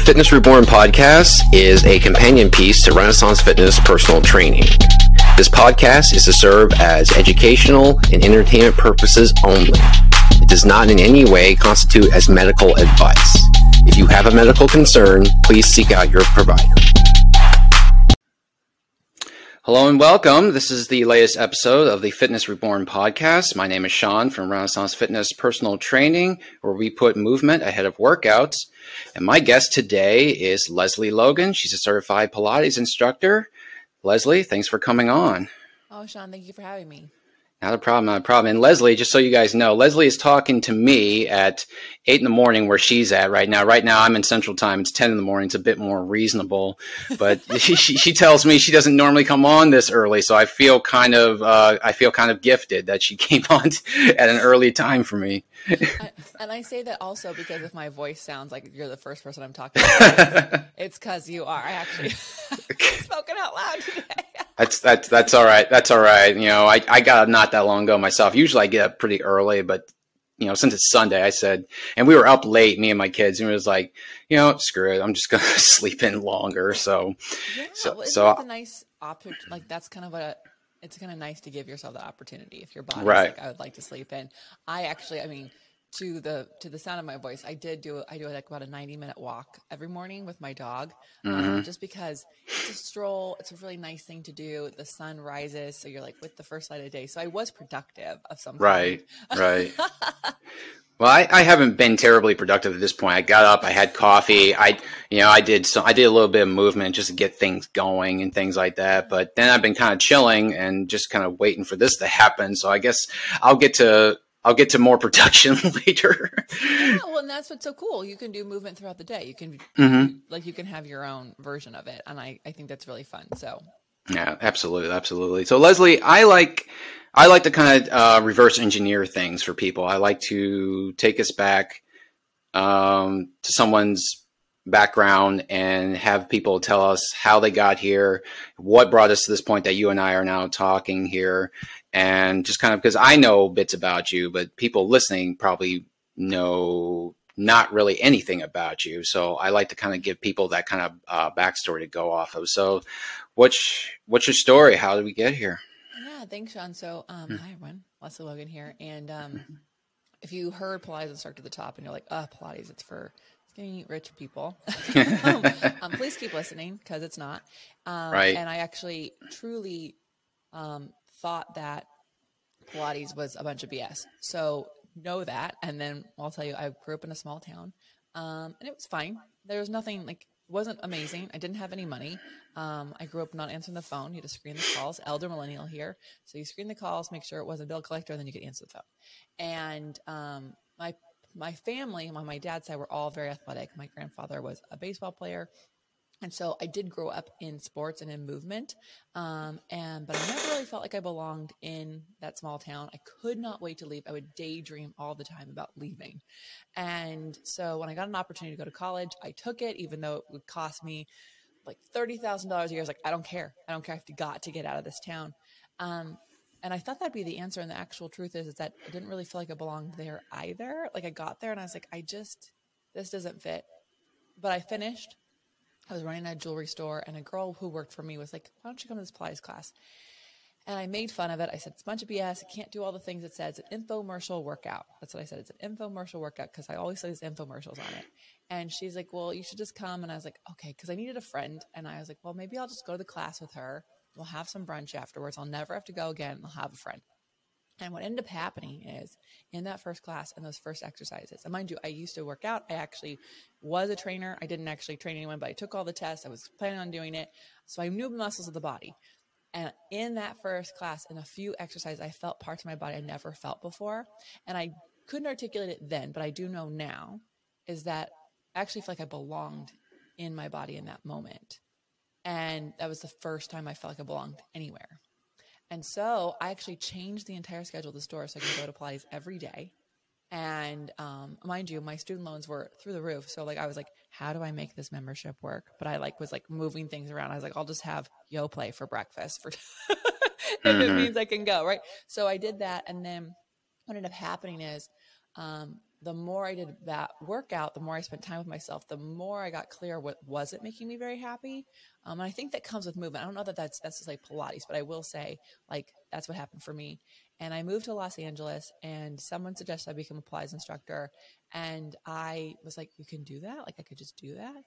The Fitness Reborn podcast is a companion piece to Renaissance Fitness personal training. This podcast is to serve as educational and entertainment purposes only. It does not in any way constitute as medical advice. If you have a medical concern, please seek out your provider. Hello and welcome. This is the latest episode of the Fitness Reborn podcast. My name is Seann from Renaissance Fitness Personal Training, where we put movement ahead of workouts. And my guest today is Lesley Logan. She's a certified Pilates instructor. Lesley, thanks for coming on. Oh, Seann, thank you for having me. Not a problem, not a problem. And Lesley, just so you guys know, Lesley is talking to me at eight in the morning where she's at right now. Right now, I'm in Central Time. It's 10 in the morning. It's a bit more reasonable. But she, she, tells me she doesn't normally come on this early. So I feel kind of, uh, I feel kind of gifted that she came on at an early time for me. I, and I say that also because if my voice sounds like you're the first person I'm talking to, it's because you are. I actually spoken out loud today. That's that's that's all right. That's all right. You know, I, I got up not that long ago myself. Usually I get up pretty early, but you know, since it's Sunday, I said, and we were up late, me and my kids, and it was like, you know, screw it, I'm just gonna sleep in longer. So, yeah, so, well, so a nice opportunity. Like that's kind of a, it's kind of nice to give yourself that opportunity if your body's right. like, I would like to sleep in. I actually, I mean, to the to the sound of my voice i did do i do like about a 90 minute walk every morning with my dog um, mm-hmm. um, just because it's a stroll it's a really nice thing to do the sun rises so you're like with the first light of day so i was productive of some right right well I, I haven't been terribly productive at this point i got up i had coffee i you know i did so i did a little bit of movement just to get things going and things like that but then i've been kind of chilling and just kind of waiting for this to happen so i guess i'll get to I'll get to more production later. yeah, well, and that's what's so cool. You can do movement throughout the day. You can, mm-hmm. like, you can have your own version of it, and I, I think that's really fun. So, yeah, absolutely, absolutely. So, Lesley, I like, I like to kind of uh, reverse engineer things for people. I like to take us back um, to someone's background and have people tell us how they got here, what brought us to this point that you and I are now talking here, and just kind of because I know bits about you, but people listening probably know not really anything about you. So I like to kind of give people that kind of uh, backstory to go off of. So, what's what's your story? How did we get here? Yeah, thanks, Seann. So, um, hmm. hi everyone, Lesley Logan here, and um, if you heard Pilates and start to the top, and you're like, "Uh, oh, Pilates, it's for skinny rich people," um, please keep listening because it's not. Um, right. And I actually truly um, thought that Pilates was a bunch of BS. So know that. And then I'll tell you, I grew up in a small town um, and it was fine. There was nothing like, wasn't amazing. I didn't have any money. Um, I grew up not answering the phone. You had to screen the calls, elder millennial here. So you screen the calls, make sure it wasn't bill collector, and then you could answer the phone. And um, my my family on my dad's side were all very athletic. My grandfather was a baseball player. And so I did grow up in sports and in movement. Um, and, but I never really felt like I belonged in that small town. I could not wait to leave. I would daydream all the time about leaving. And so when I got an opportunity to go to college, I took it, even though it would cost me like $30,000 a year. I was like, I don't care. I don't care. I've got to get out of this town. Um, and I thought that'd be the answer. And the actual truth is, is that I didn't really feel like I belonged there either. Like I got there and I was like, I just, this doesn't fit. But I finished I was running a jewelry store, and a girl who worked for me was like, "Why don't you come to this Pilates class?" And I made fun of it. I said, "It's a bunch of BS. I can't do all the things it says. It's an infomercial workout." That's what I said. It's an infomercial workout because I always say there's infomercials on it. And she's like, "Well, you should just come." And I was like, "Okay," because I needed a friend, and I was like, "Well, maybe I'll just go to the class with her. We'll have some brunch afterwards. I'll never have to go again. I'll have a friend." And what ended up happening is in that first class and those first exercises, and mind you, I used to work out. I actually was a trainer. I didn't actually train anyone, but I took all the tests. I was planning on doing it. So I knew the muscles of the body. And in that first class, in a few exercises, I felt parts of my body I never felt before. And I couldn't articulate it then, but I do know now is that I actually feel like I belonged in my body in that moment. And that was the first time I felt like I belonged anywhere. And so I actually changed the entire schedule of the store so I could go to Pilates every day. And um, mind you, my student loans were through the roof. So like I was like, how do I make this membership work? But I like was like moving things around. I was like, I'll just have Yoplait for breakfast for if mm-hmm. it means I can go, right? So I did that and then what ended up happening is um, the more I did that workout, the more I spent time with myself, the more I got clear what wasn't making me very happy. Um, and I think that comes with movement. I don't know that that's like Pilates, but I will say like that's what happened for me. And I moved to Los Angeles, and someone suggested I become a Pilates instructor, and I was like, "You can do that? Like I could just do that?"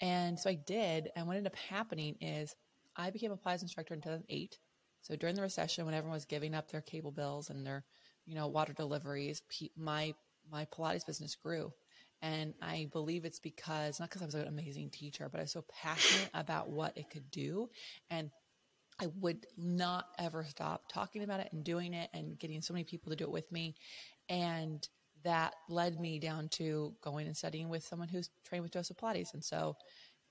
And so I did. And what ended up happening is I became a Pilates instructor in 2008. So during the recession, when everyone was giving up their cable bills and their, you know, water deliveries, my my Pilates business grew. And I believe it's because, not because I was an amazing teacher, but I was so passionate about what it could do. And I would not ever stop talking about it and doing it and getting so many people to do it with me. And that led me down to going and studying with someone who's trained with Joseph Pilates. And so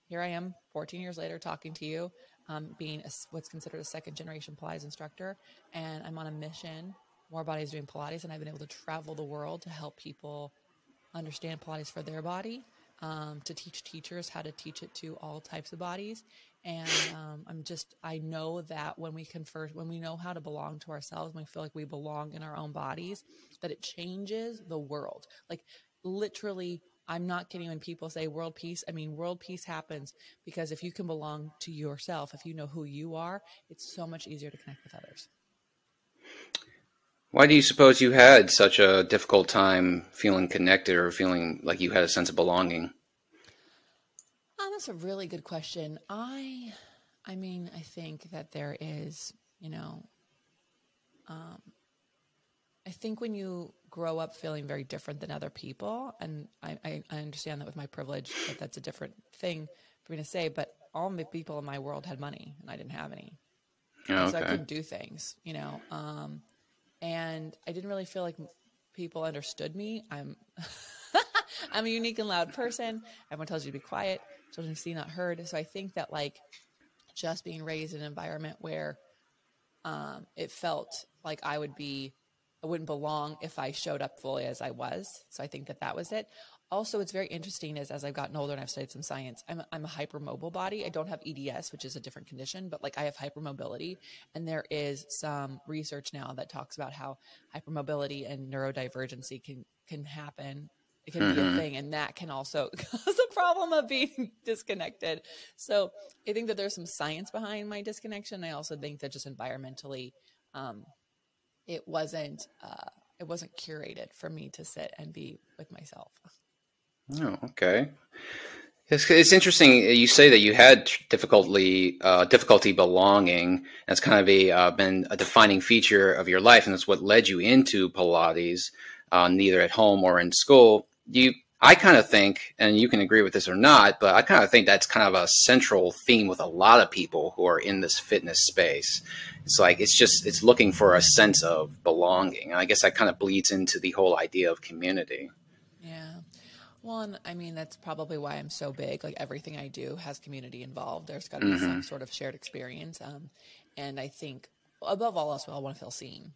here I am 14 years later talking to you, um, being a, what's considered a second generation Pilates instructor. And I'm on a mission more bodies doing Pilates, and I've been able to travel the world to help people understand Pilates for their body, um, to teach teachers how to teach it to all types of bodies. And um, I'm just, I know that when we confer, when we know how to belong to ourselves, when we feel like we belong in our own bodies, that it changes the world. Like literally, I'm not kidding when people say world peace. I mean, world peace happens because if you can belong to yourself, if you know who you are, it's so much easier to connect with others. Why do you suppose you had such a difficult time feeling connected or feeling like you had a sense of belonging? Oh, that's a really good question. I, I mean, I think that there is, you know, um, I think when you grow up feeling very different than other people, and I, I, I understand that with my privilege, that that's a different thing for me to say, but all the people in my world had money and I didn't have any. Oh, okay. So I couldn't do things, you know. Um, and I didn't really feel like people understood me. I'm I'm a unique and loud person. Everyone tells you to be quiet, children see not heard. So I think that like just being raised in an environment where um, it felt like I would be I wouldn't belong if I showed up fully as I was. So I think that that was it also it's very interesting as, as i've gotten older and i've studied some science I'm, I'm a hypermobile body. I don't have eds which is a different condition but like i have hypermobility. And there is some research now that talks about how hypermobility and neurodivergency can can happen. It can mm-hmm. be a mm-hmm. thing and that can also cause a problem of being disconnected. So i think that there's some science behind my disconnection. I also think that just environmentally um, it wasn't uh, it wasn't curated for me to sit and be with myself Oh, okay. It's, it's interesting. You say that you had difficulty uh, difficulty belonging. That's kind of a uh, been a defining feature of your life, and that's what led you into Pilates, uh, neither at home or in school. You, I kind of think, and you can agree with this or not, but I kind of think that's kind of a central theme with a lot of people who are in this fitness space. It's like it's just it's looking for a sense of belonging. And I guess that kind of bleeds into the whole idea of community. One, I mean, that's probably why I'm so big. Like everything I do has community involved. There's got to be mm-hmm. some sort of shared experience. Um, and I think above all else, we all want to feel seen.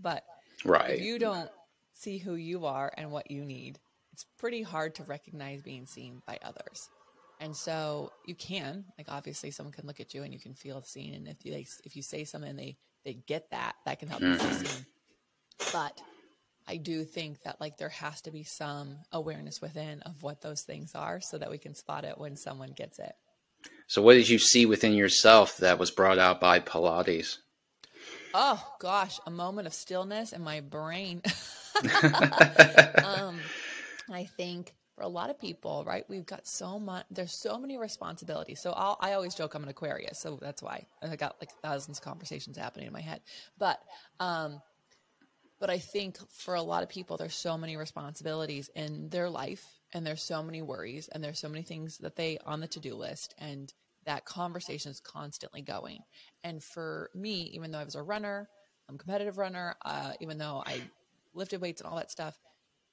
But right. if you don't see who you are and what you need, it's pretty hard to recognize being seen by others. And so you can, like, obviously, someone can look at you and you can feel seen. And if you if you say something and they they get that, that can help mm-hmm. you feel mm-hmm. seen. But I do think that like there has to be some awareness within of what those things are so that we can spot it when someone gets it. So what did you see within yourself that was brought out by Pilates? Oh gosh, a moment of stillness in my brain. um, I think for a lot of people, right, we've got so much. There's so many responsibilities. So I'll, I always joke I'm an Aquarius, so that's why I got like thousands of conversations happening in my head. But um, but I think for a lot of people, there's so many responsibilities in their life and there's so many worries and there's so many things that they on the to-do list and that conversation is constantly going. And for me, even though I was a runner, I'm a competitive runner, uh, even though I lifted weights and all that stuff,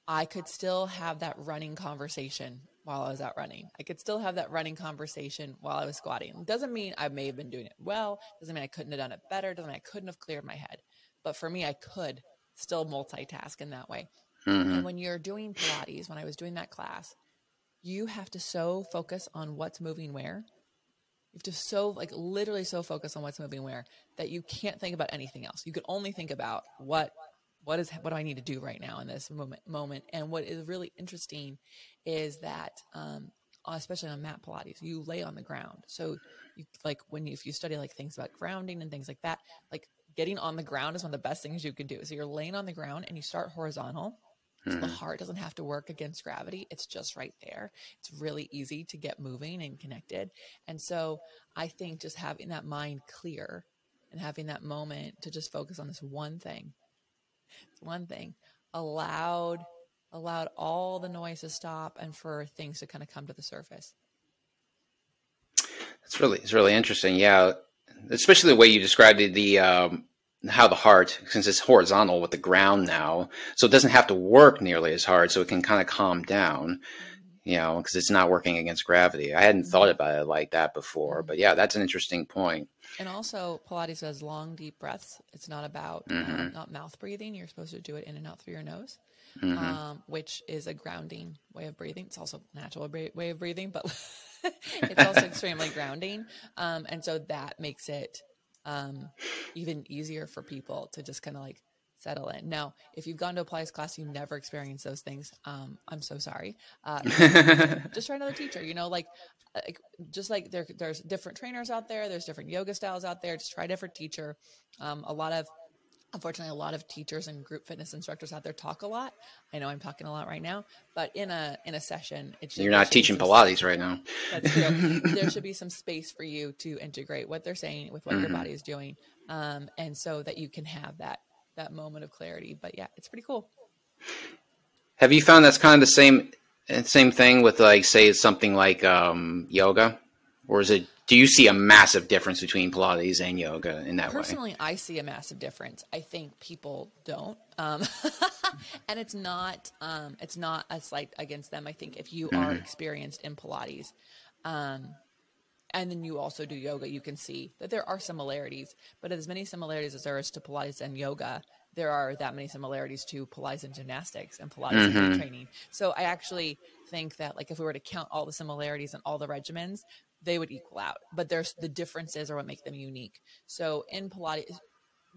I could still have that running conversation while I was out running. I could still have that running conversation while I was squatting. Doesn't mean I may have been doing it well. Doesn't mean I couldn't have done it better. Doesn't mean I couldn't have cleared my head. But for me, I could still multitask in that way. Mm-hmm. And when you're doing Pilates, when I was doing that class, you have to so focus on what's moving where. You have to so like literally so focus on what's moving where that you can't think about anything else. You can only think about what what is what do I need to do right now in this moment moment? And what is really interesting is that um, especially on mat Pilates, you lay on the ground. So you like when you, if you study like things about grounding and things like that, like getting on the ground is one of the best things you can do. So you're laying on the ground and you start horizontal. So the hmm. heart doesn't have to work against gravity. It's just right there. It's really easy to get moving and connected. And so I think just having that mind clear and having that moment to just focus on this one thing, it's one thing, allowed allowed all the noise to stop and for things to kind of come to the surface. It's really it's really interesting. Yeah, especially the way you described it, the um, how the heart, since it's horizontal with the ground now, so it doesn't have to work nearly as hard, so it can kind of calm down. You know, because it's not working against gravity. I hadn't thought about it like that before, but yeah, that's an interesting point. And also, Pilates does long, deep breaths. It's not about Mm-hmm. um, not mouth breathing. You're supposed to do it in and out through your nose, Mm-hmm. um, which is a grounding way of breathing. It's also a natural way of breathing, but it's also extremely grounding. Um, and so that makes it um, even easier for people to just kind of like settle in. Now, if you've gone to a Pilates class, you've never experienced those things. Um, I'm so sorry. Uh, just try another teacher. You know, like, like just like there, there's different trainers out there. There's different yoga styles out there. Just try a different teacher. Um, a lot of unfortunately a lot of teachers and group fitness instructors out there talk a lot i know i'm talking a lot right now but in a in a session it should, You're not should teaching Pilates right now. that's true. there should be some space for you to integrate what they're saying with what your body is doing, um, and so that you can have that that moment of clarity. But yeah, it's pretty cool. Have you found that's kind of the same same thing with like say something like um, yoga, or is it? Do you see a massive difference between Pilates and yoga in that way? Personally, I see a massive difference. I think people don't, um, and it's not um, it's not a slight against them. I think if you are experienced in Pilates, um, and then you also do yoga, you can see that there are similarities. But as many similarities as there is to Pilates and yoga, there are that many similarities to Pilates and gymnastics and Pilates and training. So I actually think that like if we were to count all the similarities and all the regimens, they would equal out. But there's the differences are what make them unique. So in Pilates,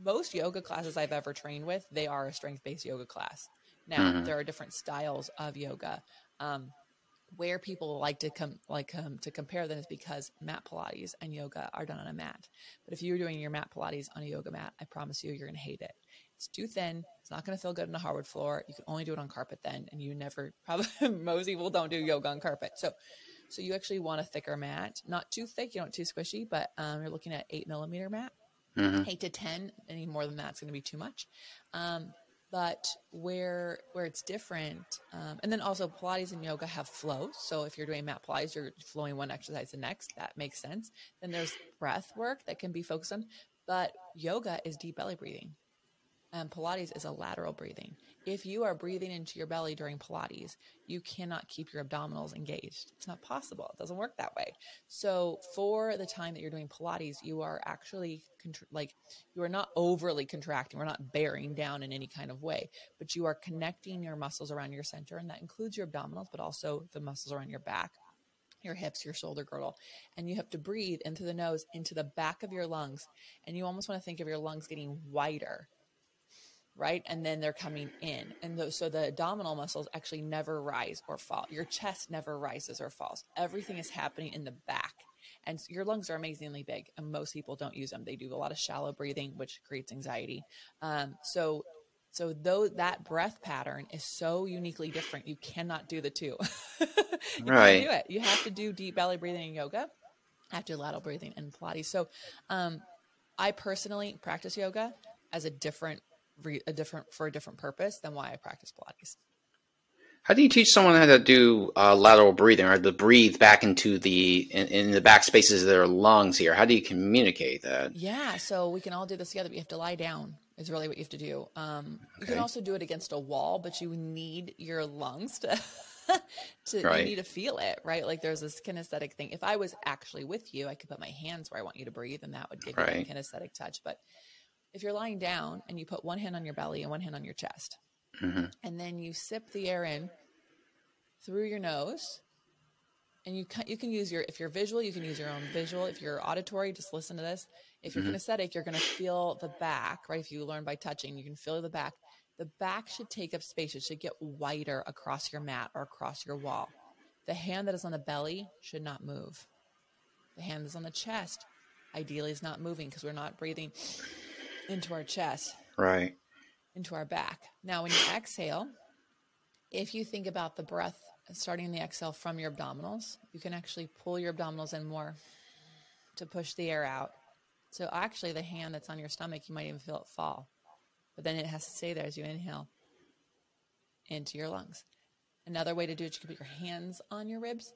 most yoga classes I've ever trained with, they are a strength based yoga class. Now there are different styles of yoga. Um, where people like to come like um, to compare them is because mat Pilates and yoga are done on a mat. But if you're doing your mat Pilates on a yoga mat, I promise you, you're going to hate it. It's too thin. It's not going to feel good on a hardwood floor. You can only do it on carpet then, and you never probably most people don't do yoga on carpet. So, so you actually want a thicker mat, not too thick. You don't want too squishy, but um, you're looking at eight millimeter mat, eight to ten. Any more than that's going to be too much. Um, but where where it's different, um, and then also Pilates and yoga have flow. So if you're doing mat Pilates, you're flowing one exercise to the next. That makes sense. Then there's breath work that can be focused on, but yoga is deep belly breathing and Pilates is a lateral breathing. If you are breathing into your belly during Pilates, you cannot keep your abdominals engaged. It's not possible. It doesn't work that way. So, for the time that you're doing Pilates, you are actually like you are not overly contracting. We're not bearing down in any kind of way, but you are connecting your muscles around your center, and that includes your abdominals, but also the muscles around your back your hips, your shoulder girdle, and you have to breathe into the nose, into the back of your lungs, and you almost want to think of your lungs getting wider right? And then they're coming in. And those, so the abdominal muscles actually never rise or fall. Your chest never rises or falls. Everything is happening in the back. And your lungs are amazingly big, and most people don't use them. They do a lot of shallow breathing, which creates anxiety. Um, so, so though that breath pattern is so uniquely different, you cannot do the two. you Right. do it. You have to do deep belly breathing in yoga. I have to do lateral breathing in Pilates. So, um, I personally practice yoga as a different, re- a different for a different purpose than why I practice Pilates. How do you teach someone how to do uh, lateral breathing or to breathe back into the in, in the back spaces of their lungs here? How do you communicate that? Yeah, so we can all do this together. But you have to lie down. Is really what you have to do. Um, You can also do it against a wall, but you need your lungs to. to Right. you need to feel it right like there's this kinesthetic thing if i was actually with you i could put my hands where i want you to breathe and that would give you Right. a kinesthetic touch but if you're lying down and you put one hand on your belly and one hand on your chest Mhm. and then you sip the air in through your nose and you can, you can use your if you're visual you can use your own visual if you're auditory just listen to this if you're kinesthetic you're going to feel the back right if you learn by touching you can feel the back the back should take up space. It should get wider across your mat or across your wall. The hand that is on the belly should not move. The hand that's on the chest ideally is not moving because we're not breathing into our chest, Right. into our back. Now, when you exhale, if you think about the breath starting the exhale from your abdominals, you can actually pull your abdominals in more to push the air out. So, actually, the hand that's on your stomach, you might even feel it fall. But then it has to stay there as you inhale into your lungs. Another way to do it, you can put your hands on your ribs.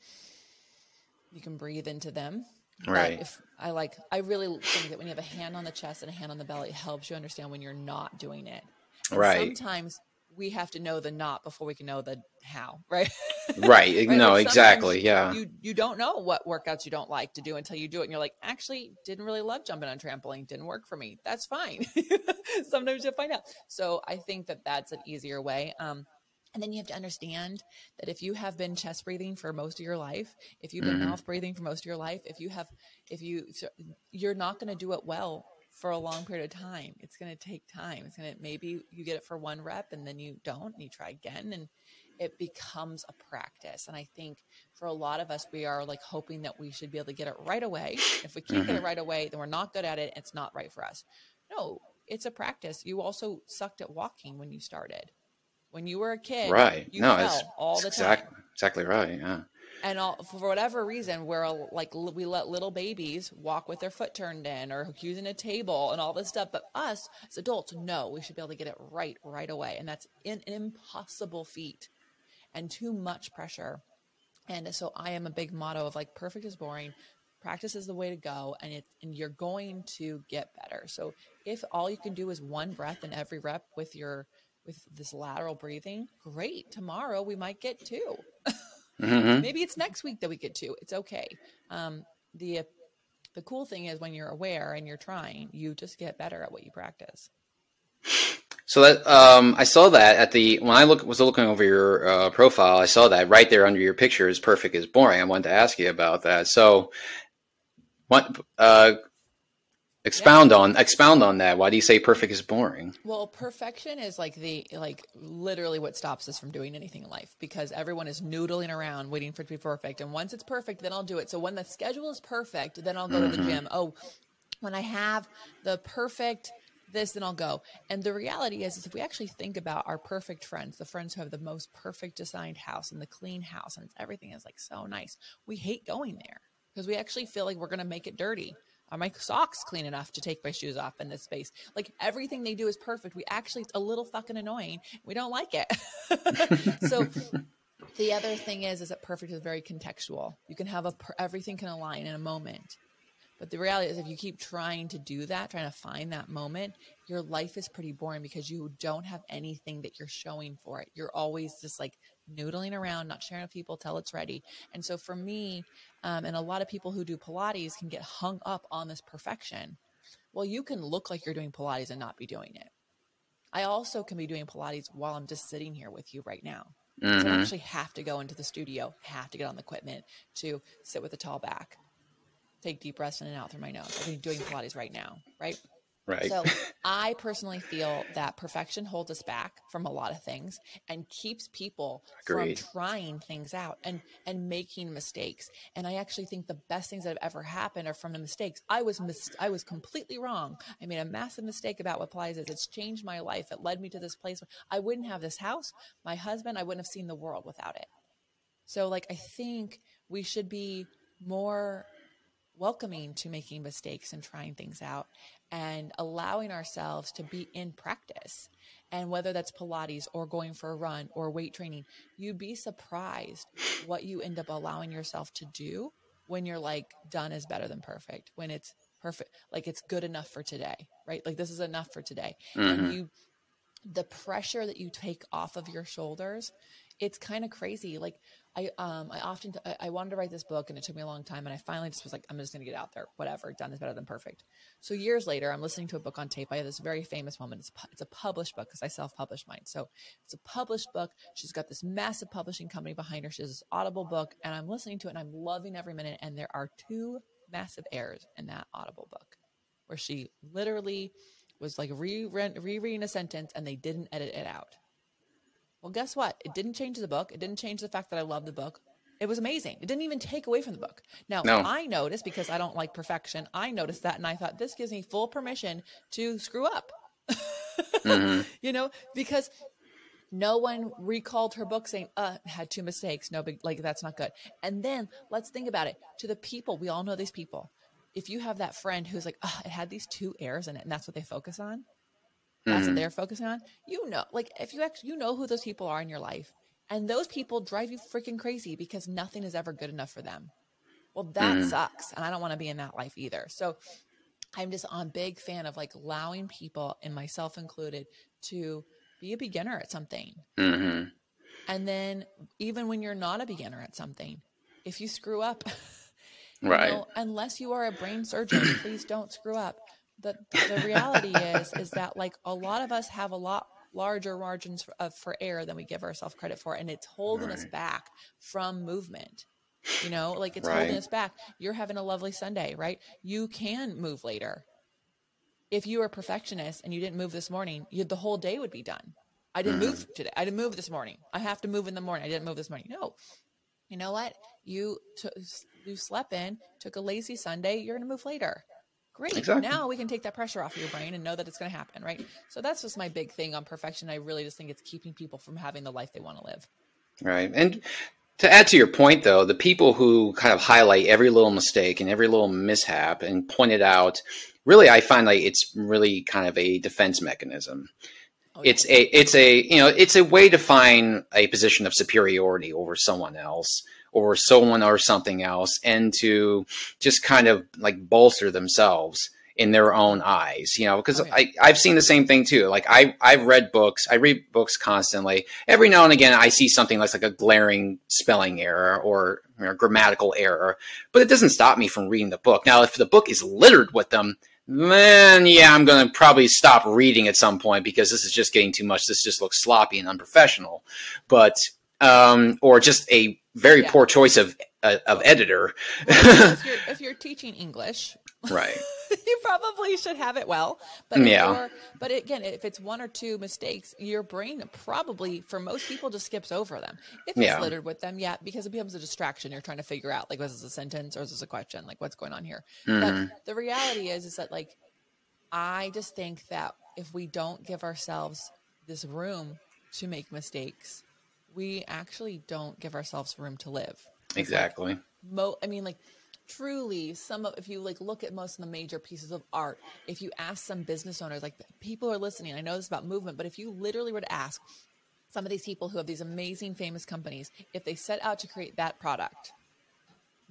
You can breathe into them. Right. if I like, I really think that when you have a hand on the chest and a hand on the belly, it helps you understand when you're not doing it. And Right. Sometimes we have to know the not before we can know the how, right? Right. Right, No, like exactly. Yeah. You you don't know what workouts you don't like to do until you do it, and you're like, actually, didn't really love jumping on trampoline, didn't work for me. That's fine. sometimes you'll find out. So I think that that's an easier way. Um, and then you have to understand that if you have been chest breathing for most of your life, if you've been Mhm. mouth breathing for most of your life, if you have, if you, you're not going to do it well for a long period of time. It's going to take time. It's going to, maybe you get it for one rep and then you don't and you try again and it becomes a practice. And I think for a lot of us, we are like hoping that we should be able to get it right away. If we can't get it right away, then we're not good at it. It's not right for us. No, it's a practice. You also sucked at walking when you started. When you were a kid, Right. no, it's all the exact- time. Exactly right. Yeah. And all, for whatever reason, we're uh, like we let little babies walk with their foot turned in or using a table and all this stuff. But us as adults, no, we should be able to get it right right away, and that's an impossible feat and too much pressure. And so I am a big motto of like perfect is boring. Practice is the way to go, and it and you're going to get better. So if all you can do is one breath in every rep with your with this lateral breathing, great. Tomorrow we might get two. hmm Maybe it's next week that we get two. It's okay. Um, the the cool thing is when you're aware and you're trying, you just get better at what you practice. So that um, I saw that at the when I look was looking over your uh, profile, I saw that right there under your picture is perfect is boring. I wanted to ask you about that. So, what uh, expound on expound on that? Why do you say perfect is boring? Well, perfection is like the like literally what stops us from doing anything in life because everyone is noodling around waiting for it to be perfect. And once it's perfect, then I'll do it. So when the schedule is perfect, then I'll go to the mm-hmm. gym. Oh, when I have the perfect this, then I'll go. And the reality is, is if we actually think about our perfect friends, the friends who have the most perfect designed house and the clean house, and everything is like so nice, we hate going there because we actually feel like we're going to make it dirty. Are my socks clean enough to take my shoes off in this space? Like everything they do is perfect. We actually, it's a little fucking annoying. We don't like it. so the other thing is, is that perfect is very contextual. You can have a, per- everything can align in a moment. But the reality is, if you keep trying to do that, trying to find that moment, your life is pretty boring because you don't have anything that you're showing for it. You're always just like noodling around, not sharing with people till it's ready. And so for me, um, and a lot of people who do Pilates can get hung up on this perfection. Well, you can look like you're doing Pilates and not be doing it. I also can be doing Pilates while I'm just sitting here with you right now. So I hmm actually have to go into the studio, have to get on the equipment to sit with a tall back, take deep breaths in and out through my nose. I'm doing Pilates right now, right? Right. So I personally feel that perfection holds us back from a lot of things and keeps people Agreed. from trying things out and and making mistakes. And I actually think the best things that have ever happened are from the mistakes. I was mis- I was completely wrong. I made a massive mistake about what Pilates is. It's changed my life. It led me to this place. I wouldn't have this house, my husband. I wouldn't have seen the world without it. So like I think we should be more welcoming to making mistakes and trying things out and allowing ourselves to be in practice. And whether that's Pilates or going for a run or weight training, you'd be surprised what you end up allowing yourself to do when you're like done is better than perfect, when it's perfect, like it's good enough for today, right? Like this is enough for today. Mhm. And you, the pressure that you take off of your shoulders, it's kind of crazy. Like I, um, I often, I, I wanted to write this book and it took me a long time. And I finally just was like, I'm just going to get out there, whatever. Done is better than perfect. So years later, I'm listening to a book on tape. I have this very famous woman. It's, it's a published book because I self-published mine. So it's a published book. She's got this massive publishing company behind her. She has this audible book and I'm listening to it and I'm loving every minute. And there are two massive errors in that audible book where she literally was like re rereading a sentence and they didn't edit it out. Well, guess what? It didn't change the book. It didn't change the fact that I love the book. It was amazing. It didn't even take away from the book. Now, No. I noticed because I don't like perfection, I noticed that and I thought this gives me full permission to screw up. Mhm. You know, because no one recalled her book saying, uh, had two mistakes. No big, like, that's not good. And then let's think about it to the people. We all know these people. If you have that friend who's like, oh, it had these two errors in it, and that's what they focus on, that's what Mhm. they're focusing on. You know, like, if you actually, you know who those people are in your life, and those people drive you freaking crazy because nothing is ever good enough for them. Well, that Mhm. sucks. And I don't want to be in that life either. So I'm just a big fan of like allowing people, and myself included, to be a beginner at something. Mhm. And then even when you're not a beginner at something, if you screw up, you Right. know, unless you are a brain surgeon, please don't screw up. The the reality is is that like a lot of us have a lot larger margins for, of, for error than we give ourselves credit for, and it's holding us back from movement. You know, like it's Right. holding us back. You're having a lovely Sunday, right? You can move later. If you were a perfectionist and you didn't move this morning, you, the whole day would be done. I didn't move mm. today. I didn't move this morning. I have to move in the morning. I didn't move this morning. No, you know what? You t- you slept in, took a lazy Sunday. You're going to move later. Great. Exactly. Now we can take that pressure off of your brain and know that it's going to happen, right? So that's just my big thing on perfection. I really just think it's keeping people from having the life they want to live. Right. And to add to your point, though, the people who kind of highlight every little mistake and every little mishap and point it out, really, I find like it's really kind of a defense mechanism. Oh, yeah. It's a, it's a, you know, it's a way to find a position of superiority over someone else or someone or something else and to just kind of like bolster themselves in their own eyes, you know, because Oh, yeah. I, I've seen the same thing too. Like I, I've read books, I read books constantly. Every now and again, I see something that's like a glaring spelling error or you know, grammatical error, but it doesn't stop me from reading the book. Now, if the book is littered with them, then yeah, I'm going to probably stop reading at some point because this is just getting too much. This just looks sloppy and unprofessional. But, um, or just a very Yeah. poor choice of, uh, of editor. if, you're, if you're teaching English, right. you probably should have it well. But Yeah. but again, if it's one or two mistakes, your brain probably, for most people, just skips over them. If it's Yeah. littered with them, yeah, because it becomes a distraction. You're trying to figure out like, was this a sentence or is this a question? Like, what's going on here? Mhm. But the reality is, is that like, I just think that if we don't give ourselves this room to make mistakes, we actually don't give ourselves room to live. It's like, Exactly. mo i mean like truly some of if you like look at most of the major pieces of art if you ask some business owners like people are listening i know this about movement but if you literally were to ask some of these people who have these amazing famous companies if they set out to create that product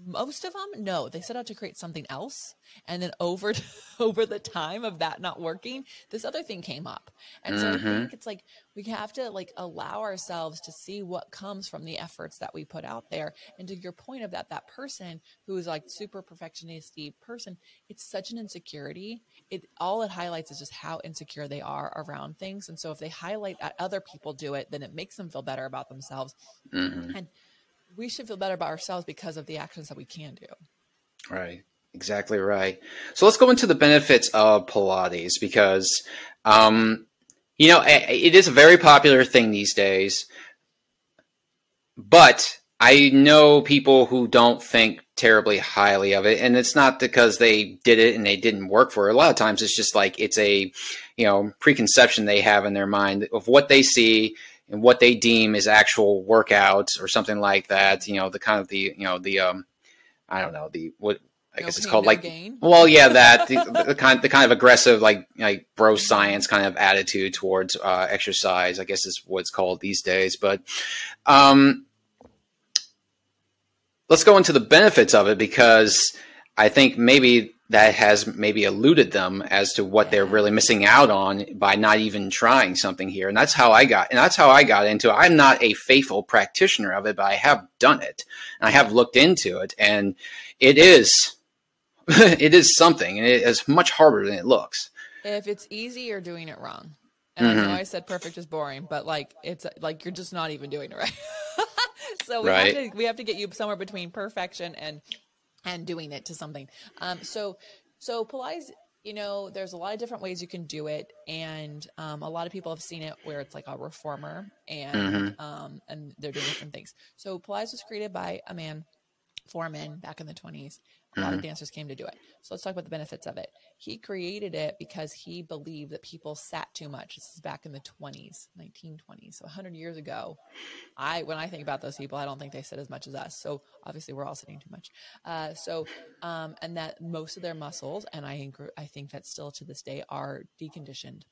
most of them no they set out to create something else. And then over over the time of that not working this other thing came up. And so i think it's like we have to like allow ourselves to see what comes from the efforts that we put out there. And to your point of that that person who is like super perfectionisty person it's such an insecurity. It all it highlights is just how insecure they are around things. And so if they highlight that other people do it then it makes them feel better about themselves. Hmm and we should feel better about ourselves because of the actions that we can do Right. Exactly right. So let's go into the benefits of Pilates because, um, you know, it is a very popular thing these days. But I know people who don't think terribly highly of it, and it's not because they did it and they didn't work for it. A lot of times, it's just like it's a, you know, preconception they have in their mind of what they see and what they deem is actual workouts or something like that. You know, the kind of the, you know, the, um, I don't know, the what I No guess it's pain, called no like gain. well, yeah, that the, the kind the kind of aggressive like like bro science kind of attitude towards uh, exercise. I guess is what it's called these days. But um, let's go into the benefits of it because I think maybe that has maybe eluded them as to what they're really missing out on by not even trying something here. And that's how I got and that's how I got into it. I'm not a faithful practitioner of it, but I have done it. And I have looked into it and it is it is something and it is much harder than it looks. if it's easy you're doing it wrong and i mm-hmm. know i said perfect is boring but like it's like you're just not even doing it right so we Right. have to we have to get you somewhere between perfection and and doing it to something um so so pilates you know, there's a lot of different ways you can do it, and um, a lot of people have seen it where it's like a reformer, and Mhm. um, and they're doing different things. So Pilates was created by a man for men back in the 20s. A lot of dancers came to do it. So let's talk about the benefits of it. He created it because he believed that people sat too much. This is back in the 20s, 1920s, so 100 years ago. I when I think about those people, I don't think they sit as much as us. So obviously, we're all sitting too much. Uh, so um, and that most of their muscles, and I I think that still to this day are deconditioned.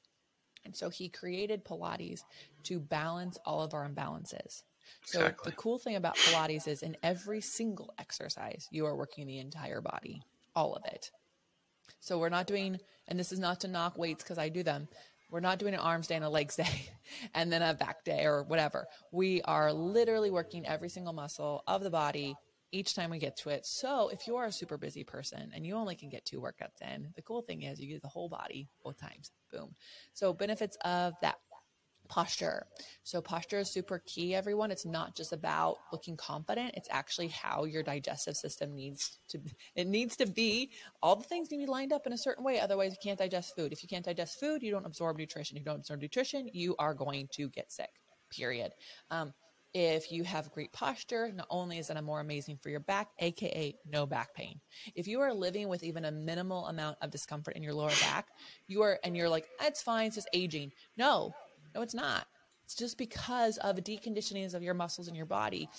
And so he created Pilates to balance all of our imbalances. So Exactly. the cool thing about Pilates is in every single exercise, you are working the entire body, all of it. So we're not doing, and this is not to knock weights because I do them. We're not doing an arms day and a legs day and then a back day or whatever. We are literally working every single muscle of the body each time we get to it. So if you are a super busy person and you only can get two workouts in, the cool thing is you get the whole body both times. Boom. So benefits of that posture. So posture is super key, everyone. It's not just about looking confident. It's actually how your digestive system needs to it needs to be all the things need to be lined up in a certain way. Otherwise you can't digest food. If you can't digest food, you don't absorb nutrition. If you don't absorb nutrition, you are going to get sick. Period. Um, if you have great posture, not only is it a more amazing for your back, aka no back pain. If you are living with even a minimal amount of discomfort in your lower back, you are and you're like, it's fine, it's just aging. No, no, it's not. It's just because of deconditionings of your muscles in your body.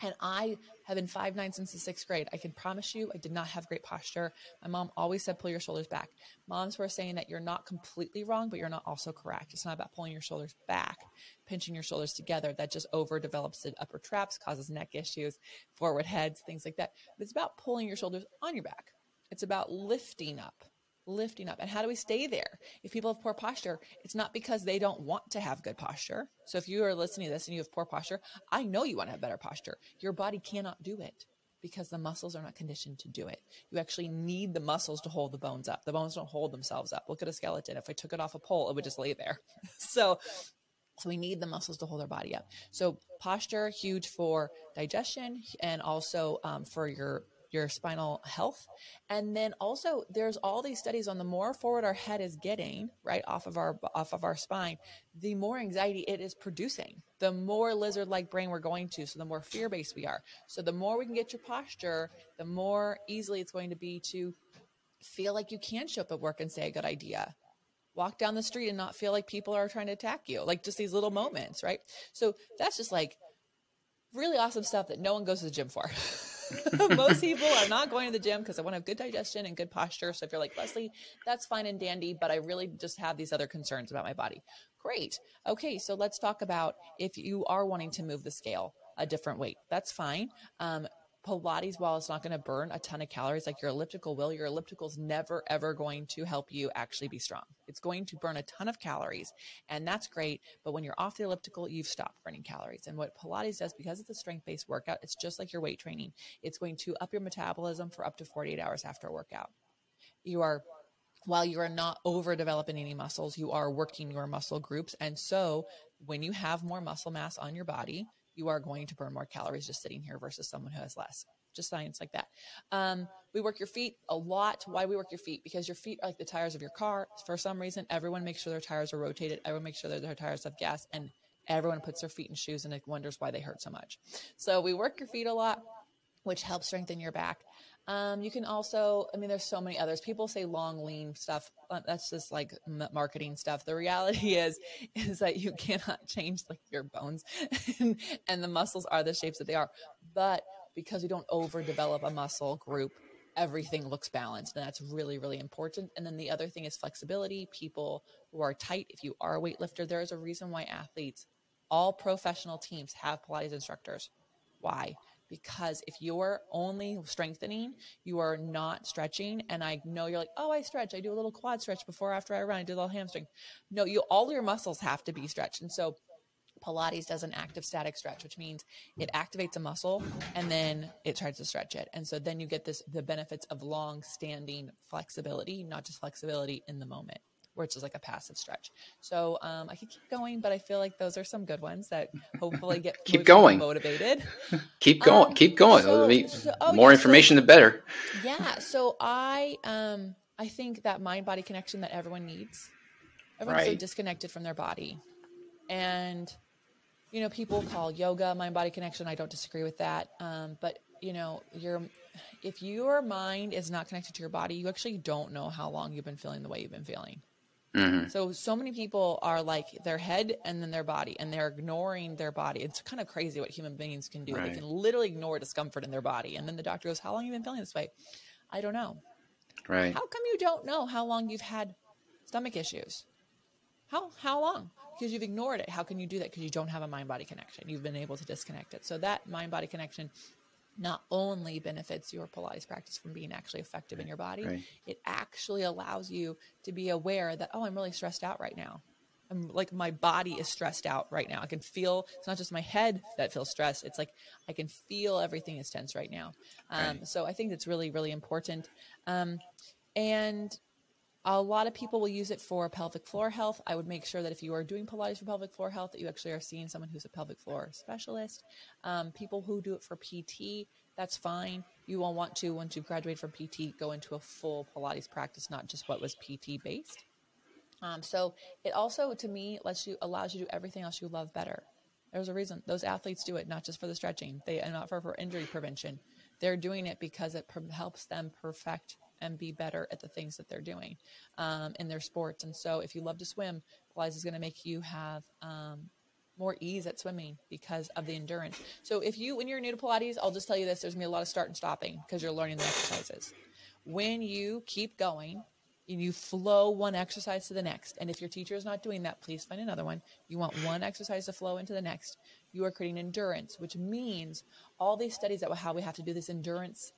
And I have been five nine since the sixth grade. I can promise you, I did not have great posture. My mom always said, pull your shoulders back. Moms were saying that you're not completely wrong, but you're not also correct. It's not about pulling your shoulders back, pinching your shoulders together. That just overdevelops the upper traps, causes neck issues, forward heads, things like that. But it's about pulling your shoulders on your back. It's about lifting up lifting up. And how do we stay there? If people have poor posture, it's not because they don't want to have good posture. So if you are listening to this and you have poor posture, I know you want to have better posture. Your body cannot do it because the muscles are not conditioned to do it. You actually need the muscles to hold the bones up. The bones don't hold themselves up. Look at a skeleton. If I took it off a pole, it would just lay there. so so we need the muscles to hold our body up. So posture huge for digestion and also um, for your your spinal health. And then also there's all these studies on the more forward our head is getting, right, off of our off of our spine, the more anxiety it is producing. The more lizard-like brain we're going to, so the more fear-based we are. So the more we can get your posture, the more easily it's going to be to feel like you can show up at work and say a good idea. Walk down the street and not feel like people are trying to attack you. Like just these little moments, right? So that's just like really awesome stuff that no one goes to the gym for. Most people are not going to the gym because I want to have good digestion and good posture. So if you're like, Lesley, that's fine and dandy, but I really just have these other concerns about my body. Great. Okay, so let's talk about if you are wanting to move the scale a different weight. That's fine. Um, Pilates, while it's not going to burn a ton of calories like your elliptical will, your elliptical is never ever going to help you actually be strong. It's going to burn a ton of calories, and that's great. But when you're off the elliptical, you've stopped burning calories. And what Pilates does, because it's a strength based workout, it's just like your weight training. It's going to up your metabolism for up to 48 hours after a workout. You are while you are not overdeveloping any muscles, you are working your muscle groups. And so when you have more muscle mass on your body, you are going to burn more calories just sitting here versus someone who has less. Just science like that. Um, we work your feet a lot. Why we work your feet? Because your feet are like the tires of your car. For some reason, everyone makes sure their tires are rotated. Everyone makes sure that their tires have gas, and everyone puts their feet in shoes and it wonders why they hurt so much. So we work your feet a lot, which helps strengthen your back. Um, you can also, I mean, there's so many others. People say long, lean stuff. That's just like marketing stuff. The reality is, is that you cannot change like your bones, and, and the muscles are the shapes that they are. But because we don't overdevelop a muscle group, everything looks balanced, and that's really, really important. And then the other thing is flexibility. People who are tight, if you are a weightlifter, there is a reason why athletes, all professional teams, have Pilates instructors. Why? Because if you're only strengthening, you are not stretching. And I know you're like, oh, I stretch. I do a little quad stretch before, after I run. I do a little hamstring. No, you all your muscles have to be stretched. And so Pilates does an active static stretch, which means it activates a muscle and then it tries to stretch it. And so then you get this the benefits of long standing flexibility, not just flexibility in the moment which is like a passive stretch. So um, I could keep going, but I feel like those are some good ones that hopefully get Keep going. motivated. Keep going. Um, keep going. so- mean, so- oh, more yeah, so- information, the better. Yeah. So I um I think that mind body connection that everyone needs. Everyone's so disconnected from their body. And, you know, people call yoga mind body connection. I don't disagree with that. Um, but, you know, your, if your mind is not connected to your body, you actually don't know how long you've been feeling the way you've been feeling. Mhm. So so many people are like their head and then their body, and they're ignoring their body. It's kind of crazy what human beings can do. They can literally ignore discomfort in their body, and then the doctor goes, "How long have you been feeling this way?" I don't know. Right. How come you don't know how long you've had stomach issues? How how long? Because you've ignored it. How can you do that? Because you don't have a mind body connection. You've been able to disconnect it. So that mind body connection not only benefits your Pilates practice from being actually effective in your body, Right. it actually allows you to be aware that oh, I'm really stressed out right now. I'm like my body is stressed out right now. I can feel it's not just my head that feels stressed. It's like I can feel everything is tense right now. Um, Right. So I think it's really really important. Um, and a lot of people will use it for pelvic floor health. I would make sure that if you are doing Pilates for pelvic floor health, that you actually are seeing someone who's a pelvic floor specialist. Um, people who do it for PT, that's fine. You will want to, once you graduate from PT, go into a full Pilates practice, not just what was PT based. Um, so it also, to me, lets you allows you to do everything else you love better. There's a reason those athletes do it, not just for the stretching. They and not for, for injury prevention. They're doing it because it helps them perfect and be better at the things that they're doing um, in their sports. And so, if you love to swim, Pilates is going to make you have um, more ease at swimming because of the endurance. So, if you, when you're new to Pilates, I'll just tell you this: there's going to be a lot of start and stopping because you're learning the exercises. When you keep going, and you flow one exercise to the next. And if your teacher is not doing that, please find another one. You want one exercise to flow into the next. You are creating endurance, which means all these studies that how we have to do this endurance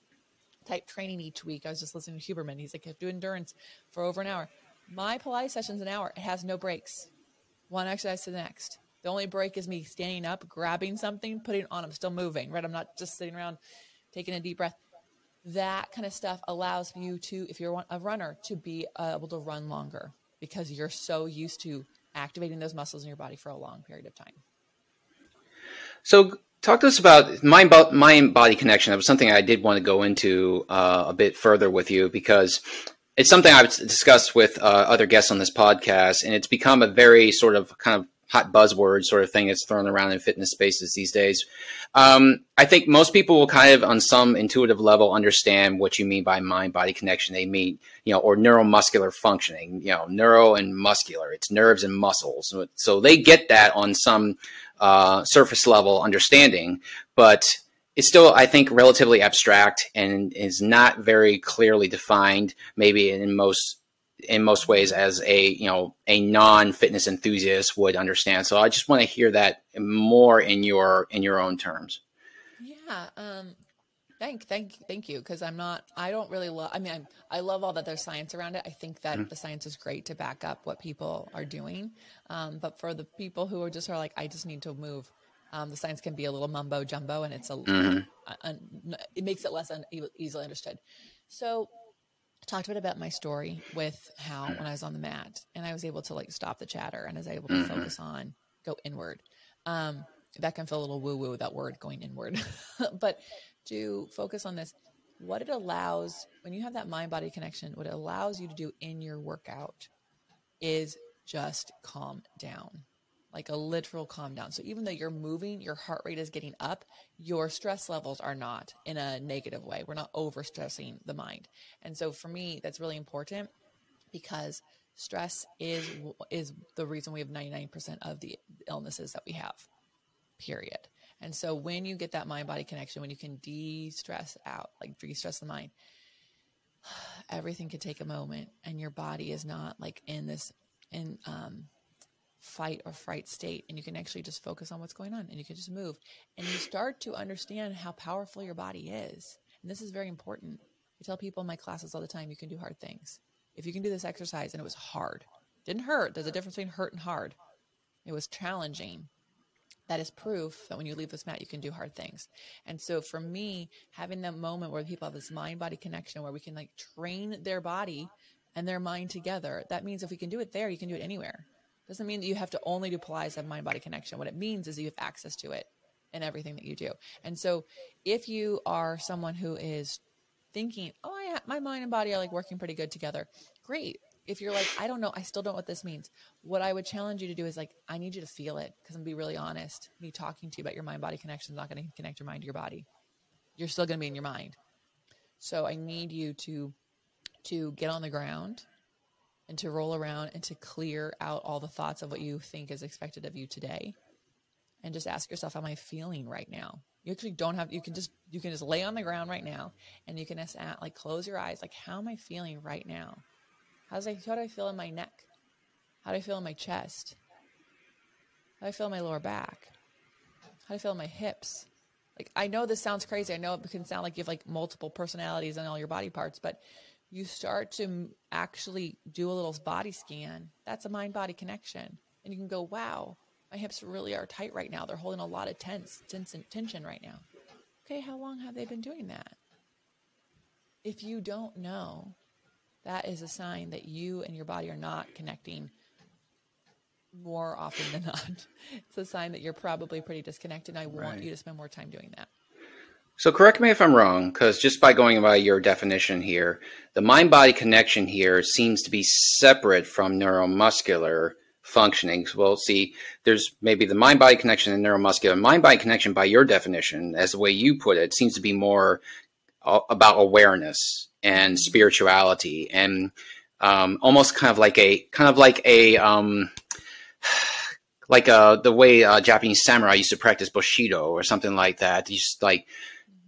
type training each week. I was just listening to Huberman. He's like, I do endurance for over an hour. My Pilates session's an hour. It has no breaks. One exercise to the next. The only break is me standing up, grabbing something, putting on. I'm still moving, right? I'm not just sitting around taking a deep breath that kind of stuff allows you to if you're a runner to be uh, able to run longer because you're so used to activating those muscles in your body for a long period of time So, talk to us about mind mind body connection. That was something I did want to go into uh, a bit further with you because it's something I've discussed with uh, other guests on this podcast, and it's become a very sort of kind of hot buzzword sort of thing that's thrown around in fitness spaces these days. Um, I think most people will kind of, on some intuitive level, understand what you mean by mind body connection. They mean, you know, or neuromuscular functioning, you know, neuro and muscular. It's nerves and muscles. So they get that on some uh, surface level understanding, but it's still, I think, relatively abstract and is not very clearly defined, maybe in most in most ways as a you know a non-fitness enthusiast would understand. So i just want to hear that more in your in your own terms. Yeah um thank thank thank you because i'm not i don't really love i mean I'm, i love all that there's science around it. I think that the science is great to back up what people are doing um, but for the people who are just are like i just need to move um, the science can be a little mumbo jumbo and it's a uh, un- it makes it less un- easily understood. So I talked a bit about my story with how when I was on the mat and I was able to like stop the chatter and I was able to Mhm. focus on go inward. Um, that can feel a little woo woo that word going inward, but to focus on this, what it allows when you have that mind body connection, what it allows you to do in your workout is just calm down like a literal calm down. So even though you're moving, your heart rate is getting up, your stress levels are not in a negative way. We're not over stressing the mind. And so for me, that's really important because stress is is the reason we have 99% of the illnesses that we have. Period. And so when you get that mind body connection, when you can de-stress out, like de-stress the mind, everything can take a moment and your body is not like in this in um fight or fright state and you can actually just focus on what's going on and you can just move. And you start to understand how powerful your body is. And this is very important. I tell people in my classes all the time you can do hard things. If you can do this exercise and it was hard didn't hurt there's a difference between hurt and hard. It was challenging that is proof that when you leave this mat you can do hard things and so for me having that moment where people have this mind body connection where we can like train their body and their mind together that means if we can do it there you can do it anywhere doesn't mean that you have to only do Pilates have mind body connection. What it means is you have access to it in everything that you do. And so if you are someone who is thinking, oh, my mind and body are like working pretty good together. Great. If you're like, I don't know, I still don't know what this means. What I would challenge you to do is like, I need you to feel it because I'm gonna be really honest. Me talking to you about your mind body connection is not going to connect your mind to your body. You're still going to be in your mind. So I need you to to get on the ground and to roll around and to clear out all the thoughts of what you think is expected of you today and just ask yourself how am i feeling right now you actually don't have you can just you can just lay on the ground right now and you can just like close your eyes like how am i feeling right now how's I, how do i feel in my neck how do i feel in my chest how do i feel in my lower back how do i feel in my hips like i know this sounds crazy i know it can sound like you have like multiple personalities in all your body parts but you start to actually do a little body scan, that's a mind body connection. And you can go, wow, my hips really are tight right now. They're holding a lot of tense, tense tension right now. Okay, how long have they been doing that? If you don't know, that is a sign that you and your body are not connecting more often than not. it's a sign that you're probably pretty disconnected. And I want right. you to spend more time doing that. So correct me if I'm wrong, because just by going by your definition here, the mind body connection here seems to be separate from neuromuscular functioning. Well, see, there's maybe the mind body connection and neuromuscular. Mind body connection, by your definition, as the way you put it, seems to be more about awareness and spirituality and um, almost kind of like a kind of like a um, like uh, the way uh, Japanese samurai used to practice bushido or something like that. Just like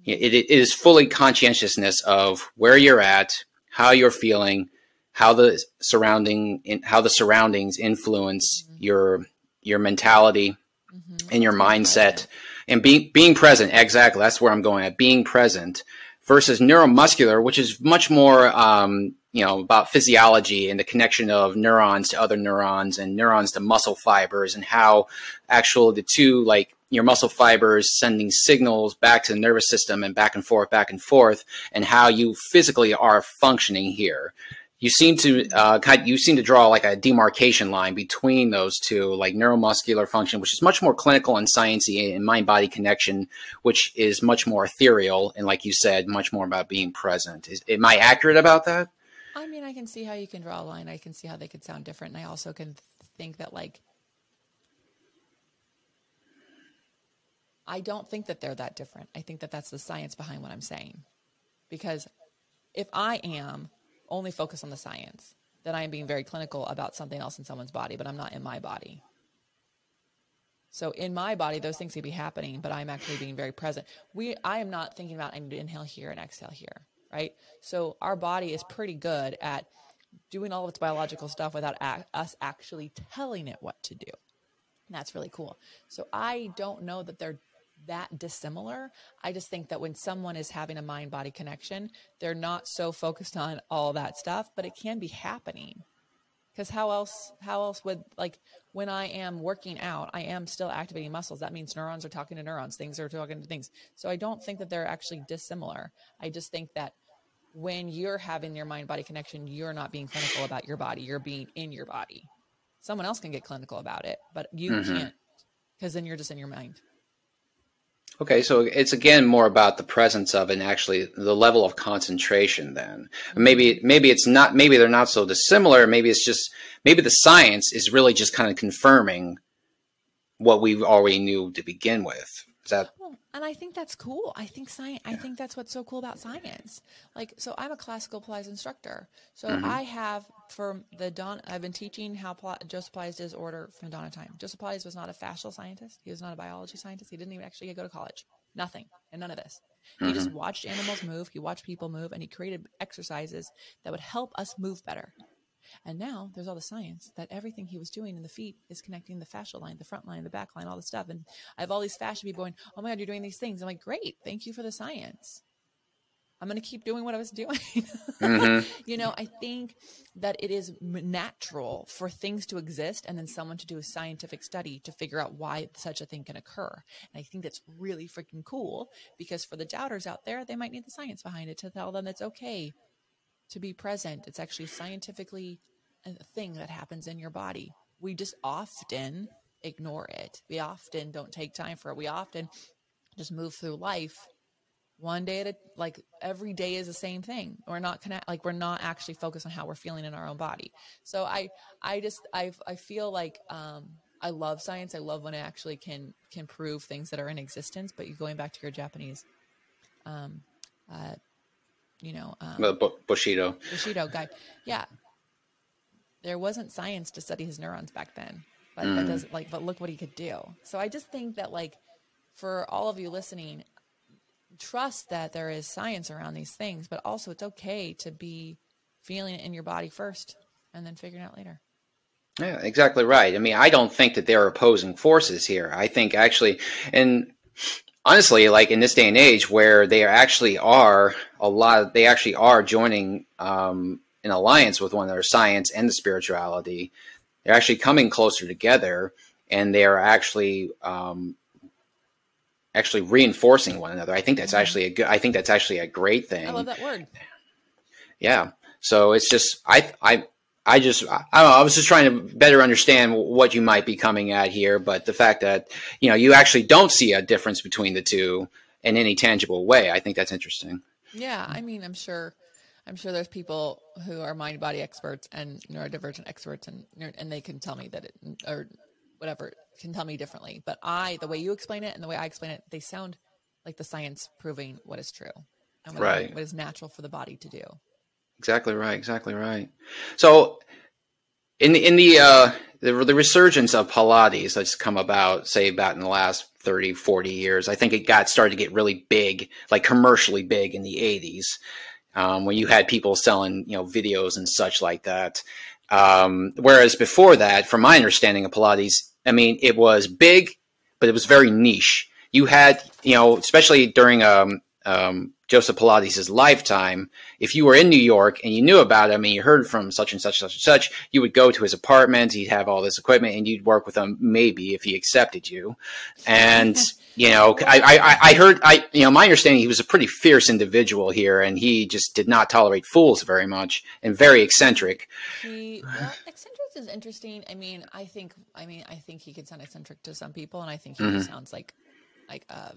it, it is fully conscientiousness of where you're at, how you're feeling, how the surrounding how the surroundings influence mm-hmm. your your mentality mm-hmm. and your mindset and being being present exactly that's where i'm going at being present versus neuromuscular which is much more um, you know about physiology and the connection of neurons to other neurons and neurons to muscle fibers and how actual the two like your muscle fibers sending signals back to the nervous system and back and forth, back and forth, and how you physically are functioning here. You seem to uh, you seem to draw like a demarcation line between those two, like neuromuscular function, which is much more clinical and sciencey, and mind-body connection, which is much more ethereal and, like you said, much more about being present. Is, am I accurate about that? I mean, I can see how you can draw a line. I can see how they could sound different, and I also can think that like I don't think that they're that different. I think that that's the science behind what I'm saying. Because if I am only focus on the science, then I am being very clinical about something else in someone's body, but I'm not in my body. So in my body, those things could be happening, but I'm actually being very present. We, I am not thinking about I need to inhale here and exhale here, right? So our body is pretty good at doing all of its biological stuff without us actually telling it what to do. And that's really cool. So I don't know that they're that dissimilar. I just think that when someone is having a mind body connection, they're not so focused on all that stuff, but it can be happening. Because how else how else would like when I am working out, I am still activating muscles. That means neurons are talking to neurons, things are talking to things. So I don't think that they're actually dissimilar. I just think that when you're having your mind body connection, you're not being clinical about your body. You're being in your body. Someone else can get clinical about it, but you mm-hmm. can't because then you're just in your mind. Okay, so it's again more about the presence of and actually the level of concentration. Then maybe maybe it's not maybe they're not so dissimilar. Maybe it's just maybe the science is really just kind of confirming what we already knew to begin with. Is that and I think that's cool. I think science. Yeah. I think that's what's so cool about science. Like, so I'm a classical Pilates instructor. So mm-hmm. I have for the Don. I've been teaching how Pl- Joseph Pilates does order from dawn of time. Joseph Pilates was not a fascial scientist. He was not a biology scientist. He didn't even actually go to college. Nothing and none of this. He mm-hmm. just watched animals move. He watched people move, and he created exercises that would help us move better. And now there's all the science that everything he was doing in the feet is connecting the fascial line, the front line, the back line, all the stuff. And I have all these fascia people going, Oh my God, you're doing these things. I'm like, Great. Thank you for the science. I'm going to keep doing what I was doing. mm-hmm. You know, I think that it is natural for things to exist and then someone to do a scientific study to figure out why such a thing can occur. And I think that's really freaking cool because for the doubters out there, they might need the science behind it to tell them it's okay to be present. It's actually scientifically a thing that happens in your body. We just often ignore it. We often don't take time for it. We often just move through life one day at a like every day is the same thing we're not connect like we're not actually focused on how we're feeling in our own body so i i just i i feel like um i love science i love when it actually can can prove things that are in existence but you going back to your japanese um uh you know um, Well, Bushido. bushido guy yeah there wasn't science to study his neurons back then but Mm. that doesn't like but look what he could do so i just think that like for all of you listening trust that there is science around these things but also it's okay to be feeling it in your body first and then figuring it out later Yeah, exactly right. I mean, I don't think that they're opposing forces here. I think actually, and honestly, like in this day and age where they actually are a lot, of, they actually are joining um, an alliance with one another, science and the spirituality. They're actually coming closer together, and they are actually um, actually reinforcing one another. I think that's actually a good. I think that's actually a great thing. i love that word Yeah. So it's just I I I just I, don't know, I was just trying to better understand what you might be coming at here, but the fact that you know you actually don't see a difference between the two in any tangible way, I think that's interesting. yeah i mean i'm sure i'm sure there's people who are mind body experts and neurodivergent experts and and they can tell me that it or whatever can tell me differently but i the way you explain it and the way i explain it they sound like the science proving what is true and what, Right. what is natural for the body to do Exactly right. Exactly right. So in the in the uh, the, the resurgence of Pilates that's come about, say about in the last 30, 40 years, I think it got started to get really big, like commercially big in the 80s, um, when you had people selling, you know, videos and such like that. Um, whereas before that, from my understanding of Pilates, I mean, it was big, but it was very niche. You had, you know, especially during um, um, Joseph Pilates' lifetime, if you were in New York and you knew about him and you heard from such and such, such and such, you would go to his apartment. He'd have all this equipment, and you'd work with him maybe if he accepted you. And you know, I, I, I heard, I, you know, my understanding he was a pretty fierce individual here, and he just did not tolerate fools very much, and very eccentric. He well, eccentric is interesting. I mean, I think I mean I think he could sound eccentric to some people, and I think he Mm-hmm. sounds like like a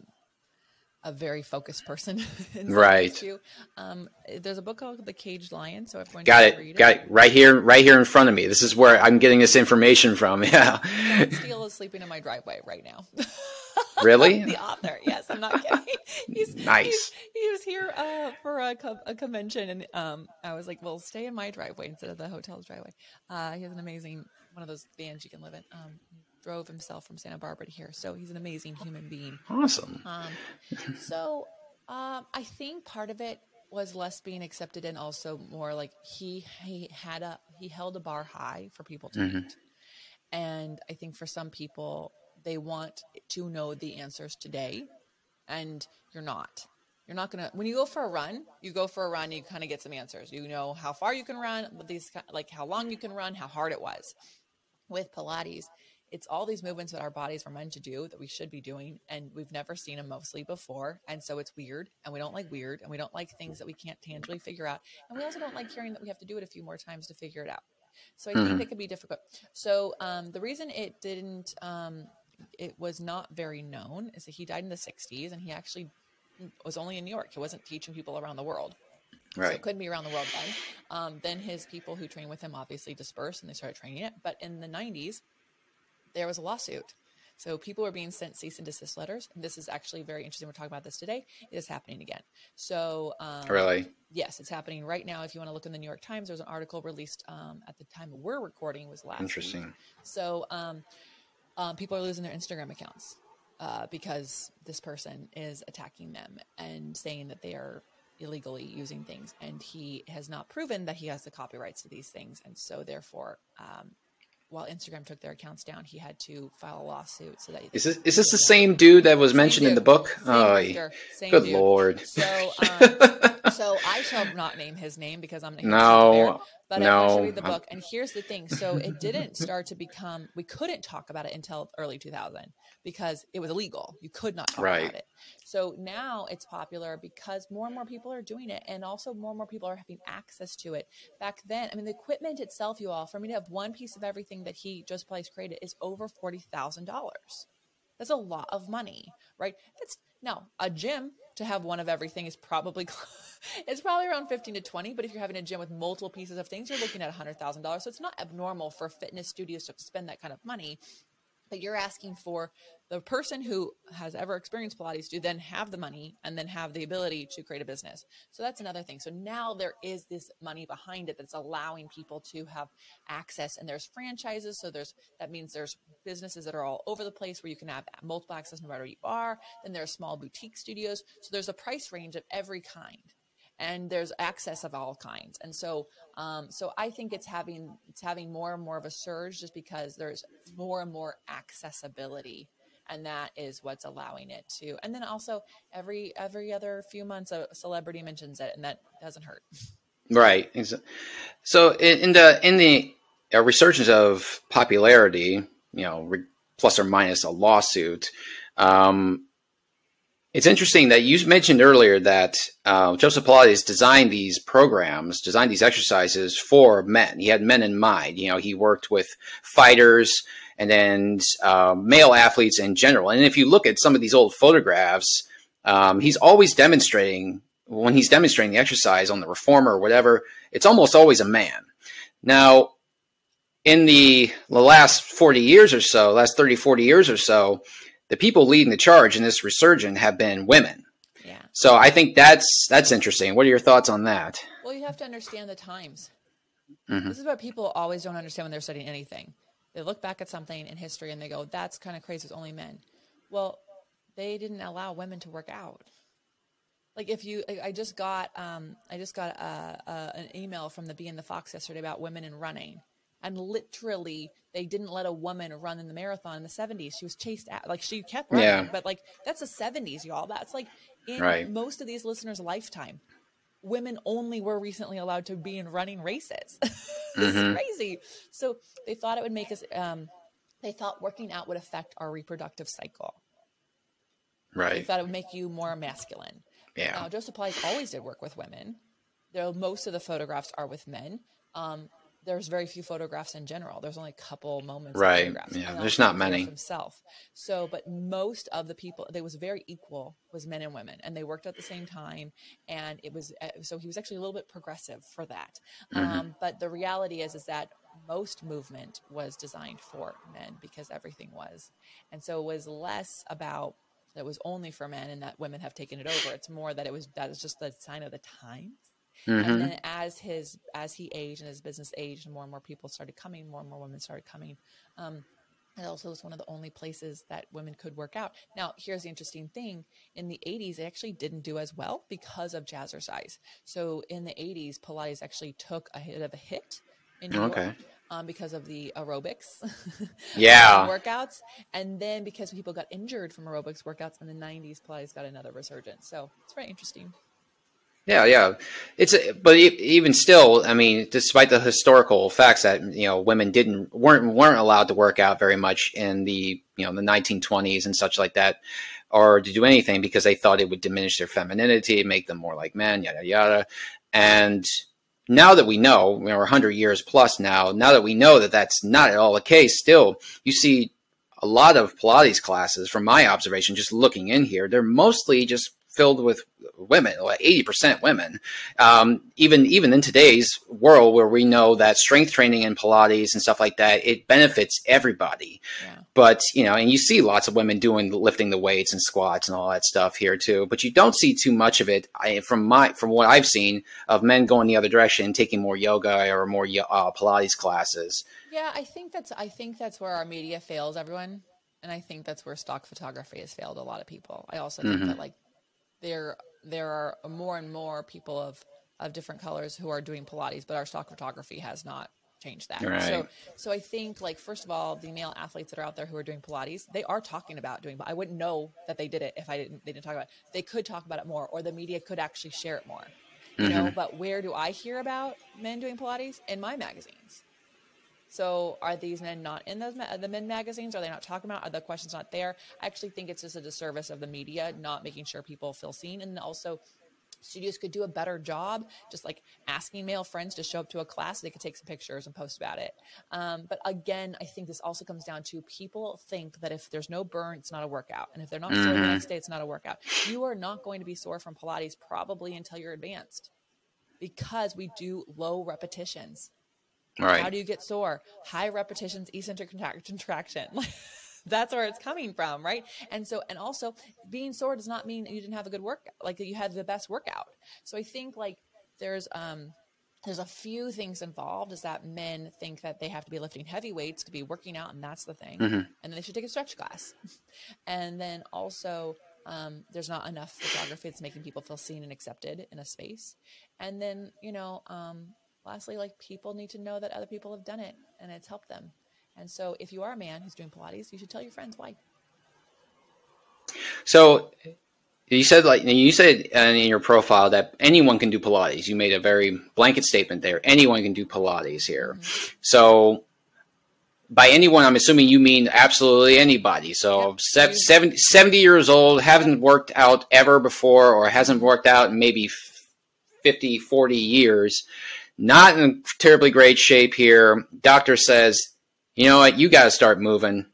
a very focused person. Right. Um, there's a book called The Caged Lion, so everyone Got it, got it, right here, right here in front of me. This is where I'm getting this information from. Yeah, Steel is sleeping in my driveway right now. really? the author, yes, I'm not kidding. He's Nice. he's- he was here uh, for a, co- a convention, and um, I was like, "Well, stay in my driveway instead of the hotel's driveway." Uh, he has an amazing one of those vans you can live in. Um, drove himself from Santa Barbara to here, so he's an amazing human being. Awesome. Um, so um, I think part of it was less being accepted, and also more like he he had a he held a bar high for people to meet, and I think for some people they want to know the answers today, and you're not. You're not gonna when you go for a run. You go for a run. You kind of get some answers. You know how far you can run, but these like how long you can run, how hard it was. With Pilates, it's all these movements that our bodies were meant to do that we should be doing and we've never seen them mostly before and so it's weird and we don't like weird and we don't like things that we can't tangibly figure out and we also don't like hearing that we have to do it a few more times to figure it out so i think it could be difficult so um, the reason it didn't um, it was not very known is that he died in the 60s and he actually was only in new york he wasn't teaching people around the world Right. so it couldn't be around the world then. Um, then his people who trained with him obviously dispersed and they started training it. But in the 90s, there was a lawsuit. So people were being sent cease and desist letters. And this is actually very interesting. We're talking about this today. It is happening again. So um, Really? yes, it's happening right now. If you want to look in the New York Times, there's an article released um, at the time we're recording was last week. Interesting. So um, um, people are losing their Instagram accounts uh, because this person is attacking them and saying that they are illegally using things, and he has not proven that he has the copyrights to these things, and so therefore. Um, while Instagram took their accounts down, he had to file a lawsuit so that Is this is this the same dude that was mentioned in the book? Same Oh, actor, good dude. lord. So, um, so I shall not name his name because I'm not No, But I no, to read the book. And here's the thing: so it didn't start to become. We couldn't talk about it until early 2000 because it was illegal. You could not talk Right. about it. So now it's popular because more and more people are doing it, and also more and more people are having access to it. Back then, I mean, the equipment itself, you all, for me to have one piece of everything that he just Place created is over forty thousand dollars. That's a lot of money, right? That's now a gym to have one of everything is probably it's probably around 15 to 20 but if you're having a gym with multiple pieces of things you're looking at $100000 so it's not abnormal for fitness studios to spend that kind of money but you're asking for the person who has ever experienced Pilates to then have the money and then have the ability to create a business. So that's another thing. So now there is this money behind it that's allowing people to have access and there's franchises. So there's, that means there's businesses that are all over the place where you can have multiple access no matter where you are. Then there are small boutique studios. So there's a price range of every kind and there's access of all kinds. And so, um, so I think it's having it's having more and more of a surge just because there's more and more accessibility, and that is what's allowing it to. And then also every every other few months, a celebrity mentions it, and that doesn't hurt. Right. So in the in the resurgence of popularity, you know, plus or minus a lawsuit. Um, it's interesting that you mentioned earlier that uh, Joseph Pilates designed these programs, designed these exercises for men. He had men in mind. You know, he worked with fighters and then uh, male athletes in general. And if you look at some of these old photographs, um, he's always demonstrating when he's demonstrating the exercise on the reformer or whatever. It's almost always a man. Now, in the, the last 40 years or so, last 30, 40 years or so, the people leading the charge in this resurgence have been women. Yeah. So I think that's that's interesting. What are your thoughts on that? Well, you have to understand the times. Mm-hmm. This is what people always don't understand when they're studying anything. They look back at something in history and they go, "That's kind of crazy. It's only men." Well, they didn't allow women to work out. Like if you, like I just got, um, I just got a, a, an email from the Bee and the Fox yesterday about women in running and literally they didn't let a woman run in the marathon in the 70s she was chased out like she kept running yeah. but like that's the 70s y'all. That's like in right. most of these listeners lifetime. Women only were recently allowed to be in running races. It's mm-hmm. crazy. So they thought it would make us um, they thought working out would affect our reproductive cycle. Right. they thought it would make you more masculine. Yeah. Now joseph Pilates always did work with women though most of the photographs are with men. Um, there's very few photographs in general. There's only a couple moments. Right. Yeah. There's not many. Himself. So, but most of the people, they was very equal, was men and women, and they worked at the same time. And it was uh, so he was actually a little bit progressive for that. Mm-hmm. Um, but the reality is, is that most movement was designed for men because everything was, and so it was less about that was only for men and that women have taken it over. It's more that it was that is just the sign of the times Mm-hmm. And then as his as he aged and his business aged, more and more people started coming, more and more women started coming. Um, it also was one of the only places that women could work out. Now, here's the interesting thing: in the '80s, it actually didn't do as well because of jazzercise. So in the '80s, Pilates actually took a hit of a hit in New okay. York. Um, because of the aerobics, yeah, workouts, and then because people got injured from aerobics workouts in the '90s, Pilates got another resurgence. So it's very interesting. Yeah, yeah. It's but even still, I mean, despite the historical facts that you know women didn't weren't weren't allowed to work out very much in the you know the 1920s and such like that, or to do anything because they thought it would diminish their femininity, make them more like men, yada yada. And now that we know, you know, we're 100 years plus now. Now that we know that that's not at all the case, still you see a lot of Pilates classes, from my observation, just looking in here, they're mostly just filled with women, like eighty percent women. Um, even even in today's world, where we know that strength training and Pilates and stuff like that, it benefits everybody. Yeah. But you know, and you see lots of women doing lifting the weights and squats and all that stuff here too. But you don't see too much of it. I, from my from what I've seen of men going the other direction, and taking more yoga or more uh, Pilates classes. Yeah, I think that's I think that's where our media fails everyone and I think that's where stock photography has failed a lot of people. I also think mm-hmm. that like there there are more and more people of of different colors who are doing Pilates, but our stock photography has not changed that. Right. So so I think like first of all, the male athletes that are out there who are doing Pilates, they are talking about doing but I wouldn't know that they did it if I didn't they didn't talk about it. They could talk about it more or the media could actually share it more. You mm-hmm. know, but where do I hear about men doing Pilates? In my magazines. So are these men not in those ma- the men magazines? Are they not talking about? Are the questions not there? I actually think it's just a disservice of the media not making sure people feel seen, and also studios could do a better job just like asking male friends to show up to a class so they could take some pictures and post about it um, but again i think this also comes down to people think that if there's no burn it's not a workout and if they're not mm-hmm. sore the next day it's not a workout you are not going to be sore from pilates probably until you're advanced because we do low repetitions right how do you get sore high repetitions eccentric contraction that's where it's coming from, right? And so, and also being sore does not mean you didn't have a good workout, like you had the best workout. So I think like there's, um, there's a few things involved is that men think that they have to be lifting heavy weights to be working out and that's the thing mm-hmm. and then they should take a stretch class and then also um, there's not enough photography that's making people feel seen and accepted in a space and then you know um, lastly like people need to know that other people have done it and it's helped them and so if you are a man who's doing Pilates, you should tell your friends why. So you said like you said in your profile that anyone can do Pilates. You made a very blanket statement there. Anyone can do Pilates here. Mm-hmm. So by anyone, I'm assuming you mean absolutely anybody. So yep. 70, 70 years old, hasn't worked out ever before, or hasn't worked out in maybe 50, 40 years, not in terribly great shape here. Doctor says you know what, you got to start moving.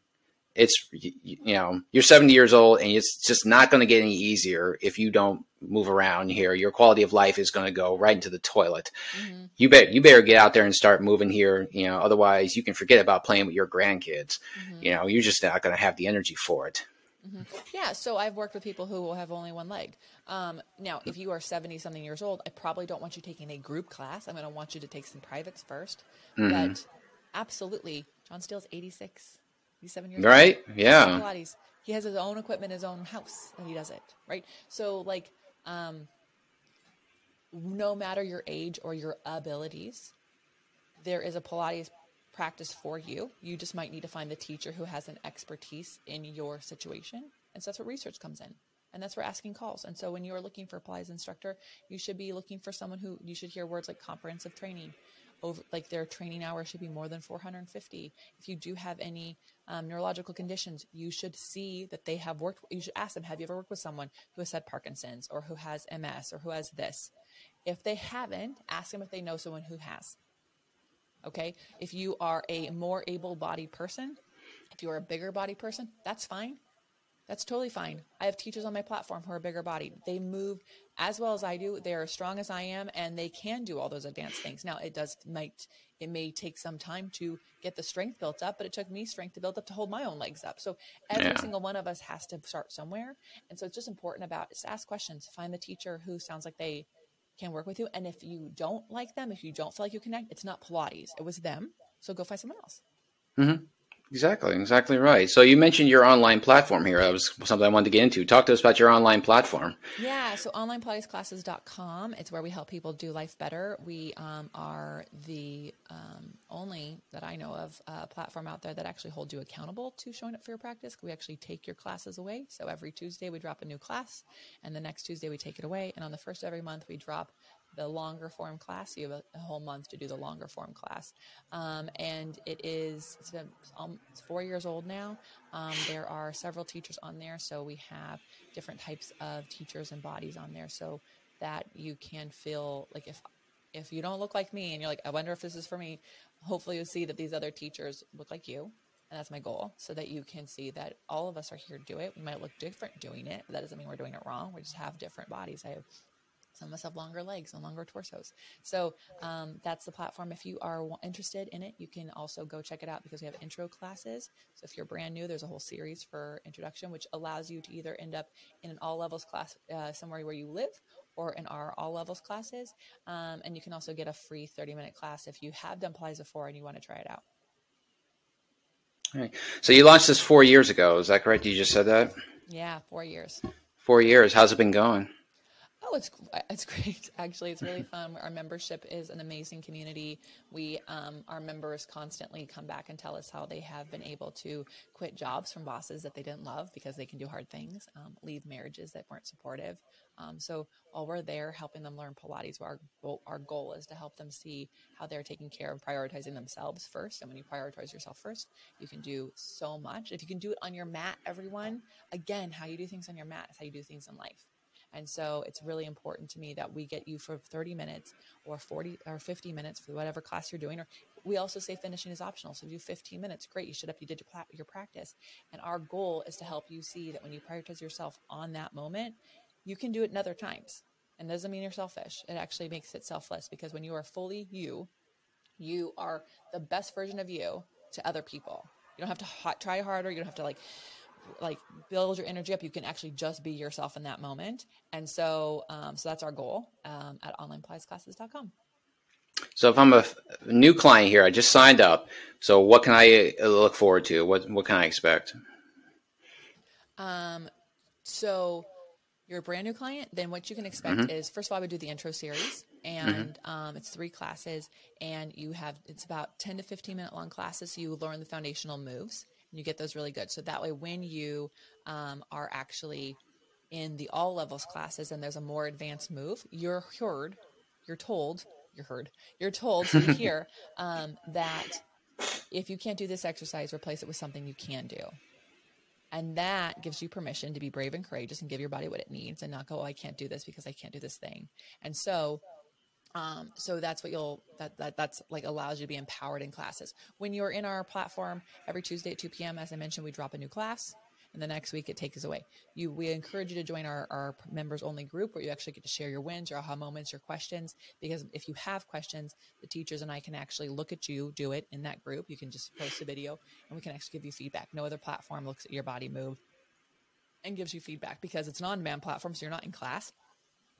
It's you know you're 70 years old and it's just not going to get any easier if you don't move around here. Your quality of life is going to go right into the toilet. Mm-hmm. You bet you better get out there and start moving here. You know, otherwise you can forget about playing with your grandkids. Mm-hmm. You know, you're just not going to have the energy for it. Mm-hmm. Yeah, so I've worked with people who will have only one leg. Um, now, if you are 70 something years old, I probably don't want you taking a group class. I'm going to want you to take some privates 1st mm-hmm. But absolutely, John Steel's 86. He's seven years right? old. Right? Yeah. Pilates. He has his own equipment, his own house, and he does it. Right? So, like, um, no matter your age or your abilities, there is a Pilates practice for you. You just might need to find the teacher who has an expertise in your situation. And so that's where research comes in. And that's where asking calls. And so when you are looking for a Pilates instructor, you should be looking for someone who you should hear words like comprehensive training, over like their training hours should be more than 450 if you do have any um, neurological conditions you should see that they have worked you should ask them have you ever worked with someone who has had parkinson's or who has ms or who has this if they haven't ask them if they know someone who has okay if you are a more able-bodied person if you're a bigger body person that's fine that's totally fine. I have teachers on my platform who are bigger bodied. They move as well as I do. They're as strong as I am, and they can do all those advanced things. Now, it does might it may take some time to get the strength built up, but it took me strength to build up to hold my own legs up. So every yeah. single one of us has to start somewhere, and so it's just important about just ask questions, find the teacher who sounds like they can work with you, and if you don't like them, if you don't feel like you connect, it's not Pilates. It was them. So go find someone else. Mm-hmm. Exactly, exactly right. So you mentioned your online platform here. That was something I wanted to get into. Talk to us about your online platform. Yeah, so onlinepilatesclasses.com. It's where we help people do life better. We um, are the um, only that I know of uh, platform out there that actually holds you accountable to showing up for your practice. We actually take your classes away. So every Tuesday we drop a new class, and the next Tuesday we take it away. And on the first every month we drop the longer form class. You have a, a, whole month to do the longer form class. Um, and it is, it's, been, um, it's four years old now. Um, there are several teachers on there. So we have different types of teachers and bodies on there so that you can feel like if, if you don't look like me and you're like, I wonder if this is for me, hopefully you'll see that these other teachers look like you. And that's my goal so that you can see that all of us are here to do it. We might look different doing it, but that doesn't mean we're doing it wrong. We just have different bodies. I have some of us have longer legs and longer torsos. So um, that's the platform. If you are interested in it, you can also go check it out because we have intro classes. So if you're brand new, there's a whole series for introduction, which allows you to either end up in an all levels class uh, somewhere where you live or in our all levels classes. Um, and you can also get a free 30 minute class if you have done Pilates before and you want to try it out. All right. So you launched this four years ago. Is that correct? You just said that? Yeah, four years. Four years. How's it been going? It's it's great. Actually, it's really fun. Our membership is an amazing community. We um, our members constantly come back and tell us how they have been able to quit jobs from bosses that they didn't love because they can do hard things, um, leave marriages that weren't supportive. Um, so while we're there helping them learn Pilates, our our goal is to help them see how they're taking care of prioritizing themselves first. And when you prioritize yourself first, you can do so much. If you can do it on your mat, everyone, again, how you do things on your mat is how you do things in life. And so it's really important to me that we get you for 30 minutes or 40 or 50 minutes for whatever class you're doing. Or we also say finishing is optional. So do 15 minutes, great. You shut up, you did your, your practice. And our goal is to help you see that when you prioritize yourself on that moment, you can do it in other times. And doesn't mean you're selfish. It actually makes it selfless because when you are fully you, you are the best version of you to other people. You don't have to hot, try harder. You don't have to like like build your energy up. You can actually just be yourself in that moment. And so, um, so that's our goal um, at onlinepilatesclasses.com. So if I'm a new client here, I just signed up. So what can I uh, look forward to? What what can I expect? Um, so you're a brand new client, then what you can expect mm-hmm. is first of all, we do the intro series, and mm-hmm. um, it's three classes, and you have it's about ten to fifteen minute long classes, so you learn the foundational moves, you get those really good. So that way, when you um, are actually in the all levels classes, and there's a more advanced move, you're heard, you're told, you're heard, you're told to hear um, that if you can't do this exercise, replace it with something you can do. And that gives you permission to be brave and courageous and give your body what it needs and not go, oh, I can't do this because I can't do this thing. And so, um, so that's what you'll, that, that, that's like allows you to be empowered in classes. When you're in our platform every Tuesday at 2 p.m., as I mentioned, we drop a new class and the next week it takes away. You, we encourage you to join our, our members only group where you actually get to share your wins, your aha moments, your questions. Because if you have questions, the teachers and I can actually look at you, do it in that group. You can just post a video and we can actually give you feedback. No other platform looks at your body move and gives you feedback because it's an on-demand platform, so you're not in class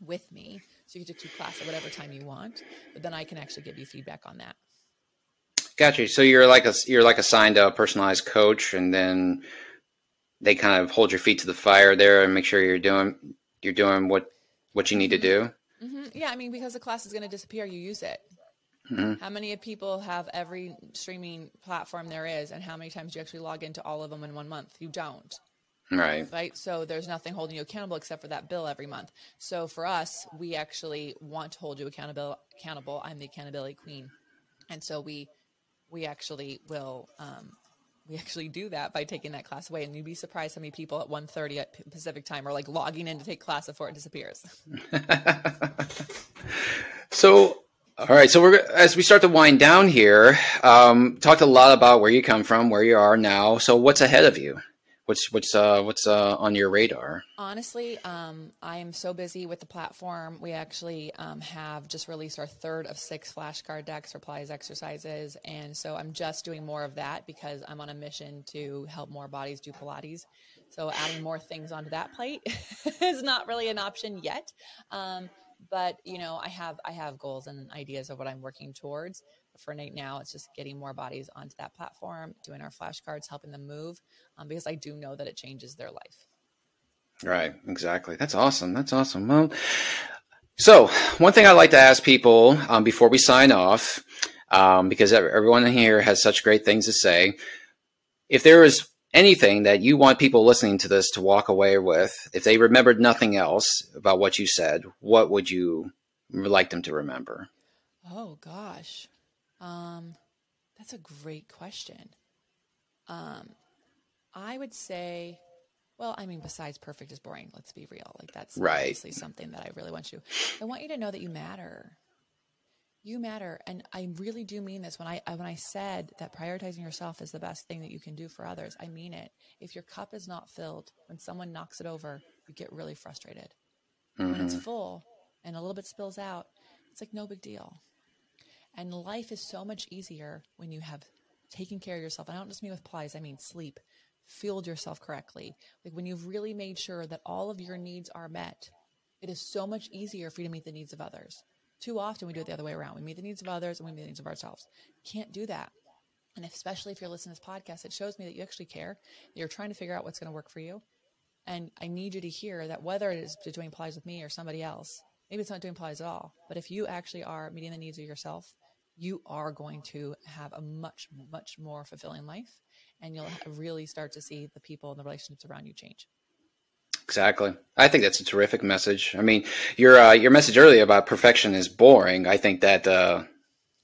with me. So you can do class at whatever time you want, but then I can actually give you feedback on that. Gotcha. So you're like a you're like assigned a personalized coach, and then they kind of hold your feet to the fire there and make sure you're doing you're doing what what you need to do. Mm-hmm. Yeah, I mean, because the class is going to disappear, you use it. Mm-hmm. How many people have every streaming platform there is, and how many times do you actually log into all of them in one month? You don't. Right. Right. So there's nothing holding you accountable except for that bill every month. So for us, we actually want to hold you accountable. Accountable. I'm the accountability queen, and so we we actually will um, we actually do that by taking that class away and you'd be surprised how many people at 1.30 at pacific time are like logging in to take class before it disappears so all right so we're as we start to wind down here um, talked a lot about where you come from where you are now so what's ahead of you what's what's uh, what's uh, on your radar? Honestly, um, I am so busy with the platform. We actually um, have just released our third of six flashcard decks Pilates, exercises, and so I'm just doing more of that because I'm on a mission to help more bodies do Pilates. So adding more things onto that plate is not really an option yet. Um, but you know, I have I have goals and ideas of what I'm working towards for right now, it's just getting more bodies onto that platform, doing our flashcards, helping them move, um, because I do know that it changes their life. Right, exactly. That's awesome. That's awesome. Well, so one thing I like to ask people um, before we sign off, um, because everyone here has such great things to say. If there is anything that you want people listening to this to walk away with, if they remembered nothing else about what you said, what would you like them to remember? Oh gosh. Um, that's a great question. Um, I would say, well, I mean, besides perfect is boring. Let's be real. Like that's right. obviously something that I really want you. I want you to know that you matter. You matter, and I really do mean this. When I when I said that prioritizing yourself is the best thing that you can do for others, I mean it. If your cup is not filled, when someone knocks it over, you get really frustrated. Mm-hmm. When it's mm-hmm. full and a little bit spills out, it's like no big deal. And life is so much easier when you have taken care of yourself. I don't just mean with Pilates, I mean sleep, fueled yourself correctly. Like when you've really made sure that all of your needs are met, it is so much easier for you to meet the needs of others. Too often we do it the other way around. We meet the needs of others and we meet the needs of ourselves. Can't do that. And especially if you're listening to this podcast, it shows me that you actually care. You're trying to figure out what's going to work for you. And I need you to hear that whether it is doing Pilates with me or somebody else, maybe it's not doing Pilates at all, but if you actually are meeting the needs of yourself you are going to have a much, much more fulfilling life and you'll really start to see the people and the relationships around you change. Exactly. I think that's a terrific message. I mean, your uh, your message earlier about perfection is boring. I think that uh,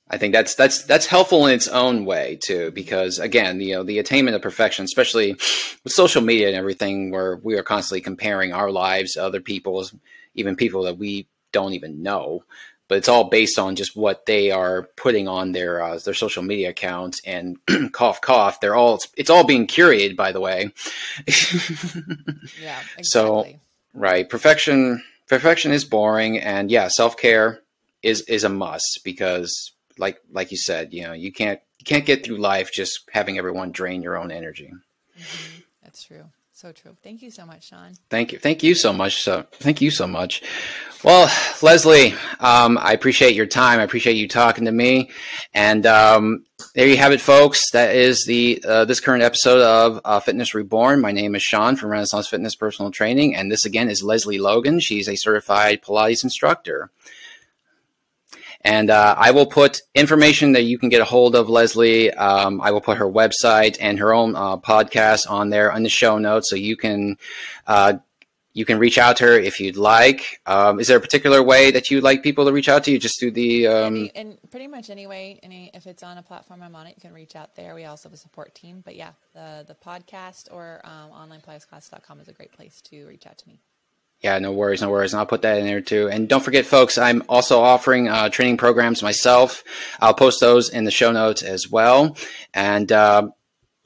I think that's that's that's helpful in its own way too, because again, you know, the attainment of perfection, especially with social media and everything, where we are constantly comparing our lives to other people's, even people that we don't even know. But it's all based on just what they are putting on their uh, their social media accounts, and cough cough, they're all it's it's all being curated, by the way. yeah. Exactly. So right, perfection perfection is boring, and yeah, self care is is a must because like like you said, you know, you can't you can't get through life just having everyone drain your own energy. Mm-hmm. That's true. So true. Thank you so much, Seann. Thank you. Thank you so much. So thank you so much. Well, Lesley, um, I appreciate your time. I appreciate you talking to me. And um, there you have it, folks. That is the uh, this current episode of uh, Fitness Reborn. My name is Seann from Renaissance Fitness Personal Training, and this again is Lesley Logan. She's a certified Pilates instructor. And uh, I will put information that you can get a hold of Lesley. Um, I will put her website and her own uh, podcast on there in the show notes, so you can uh, you can reach out to her if you'd like. Um, is there a particular way that you'd like people to reach out to you? Just through the um... and pretty much any way. Any if it's on a platform I'm on it, you can reach out there. We also have a support team. But yeah, the the podcast or um, onlinepilatesclass.com is a great place to reach out to me. Yeah, no worries, no worries. And I'll put that in there too. And don't forget, folks, I'm also offering uh, training programs myself. I'll post those in the show notes as well. And uh,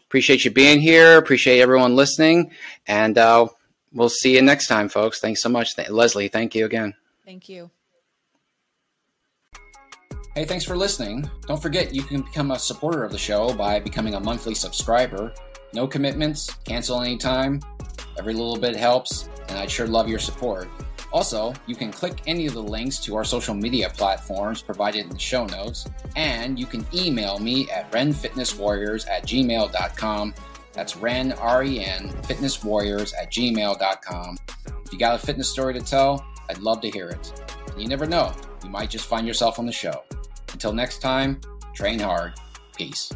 appreciate you being here. Appreciate everyone listening. And uh, we'll see you next time, folks. Thanks so much. Th- Lesley, thank you again. Thank you. Hey, thanks for listening. Don't forget, you can become a supporter of the show by becoming a monthly subscriber. No commitments, cancel anytime. Every little bit helps and I'd sure love your support. Also, you can click any of the links to our social media platforms provided in the show notes, and you can email me at renfitnesswarriors at gmail.com. That's ren, R-E-N, fitnesswarriors at gmail.com. If you got a fitness story to tell, I'd love to hear it. And you never know, you might just find yourself on the show. Until next time, train hard. Peace.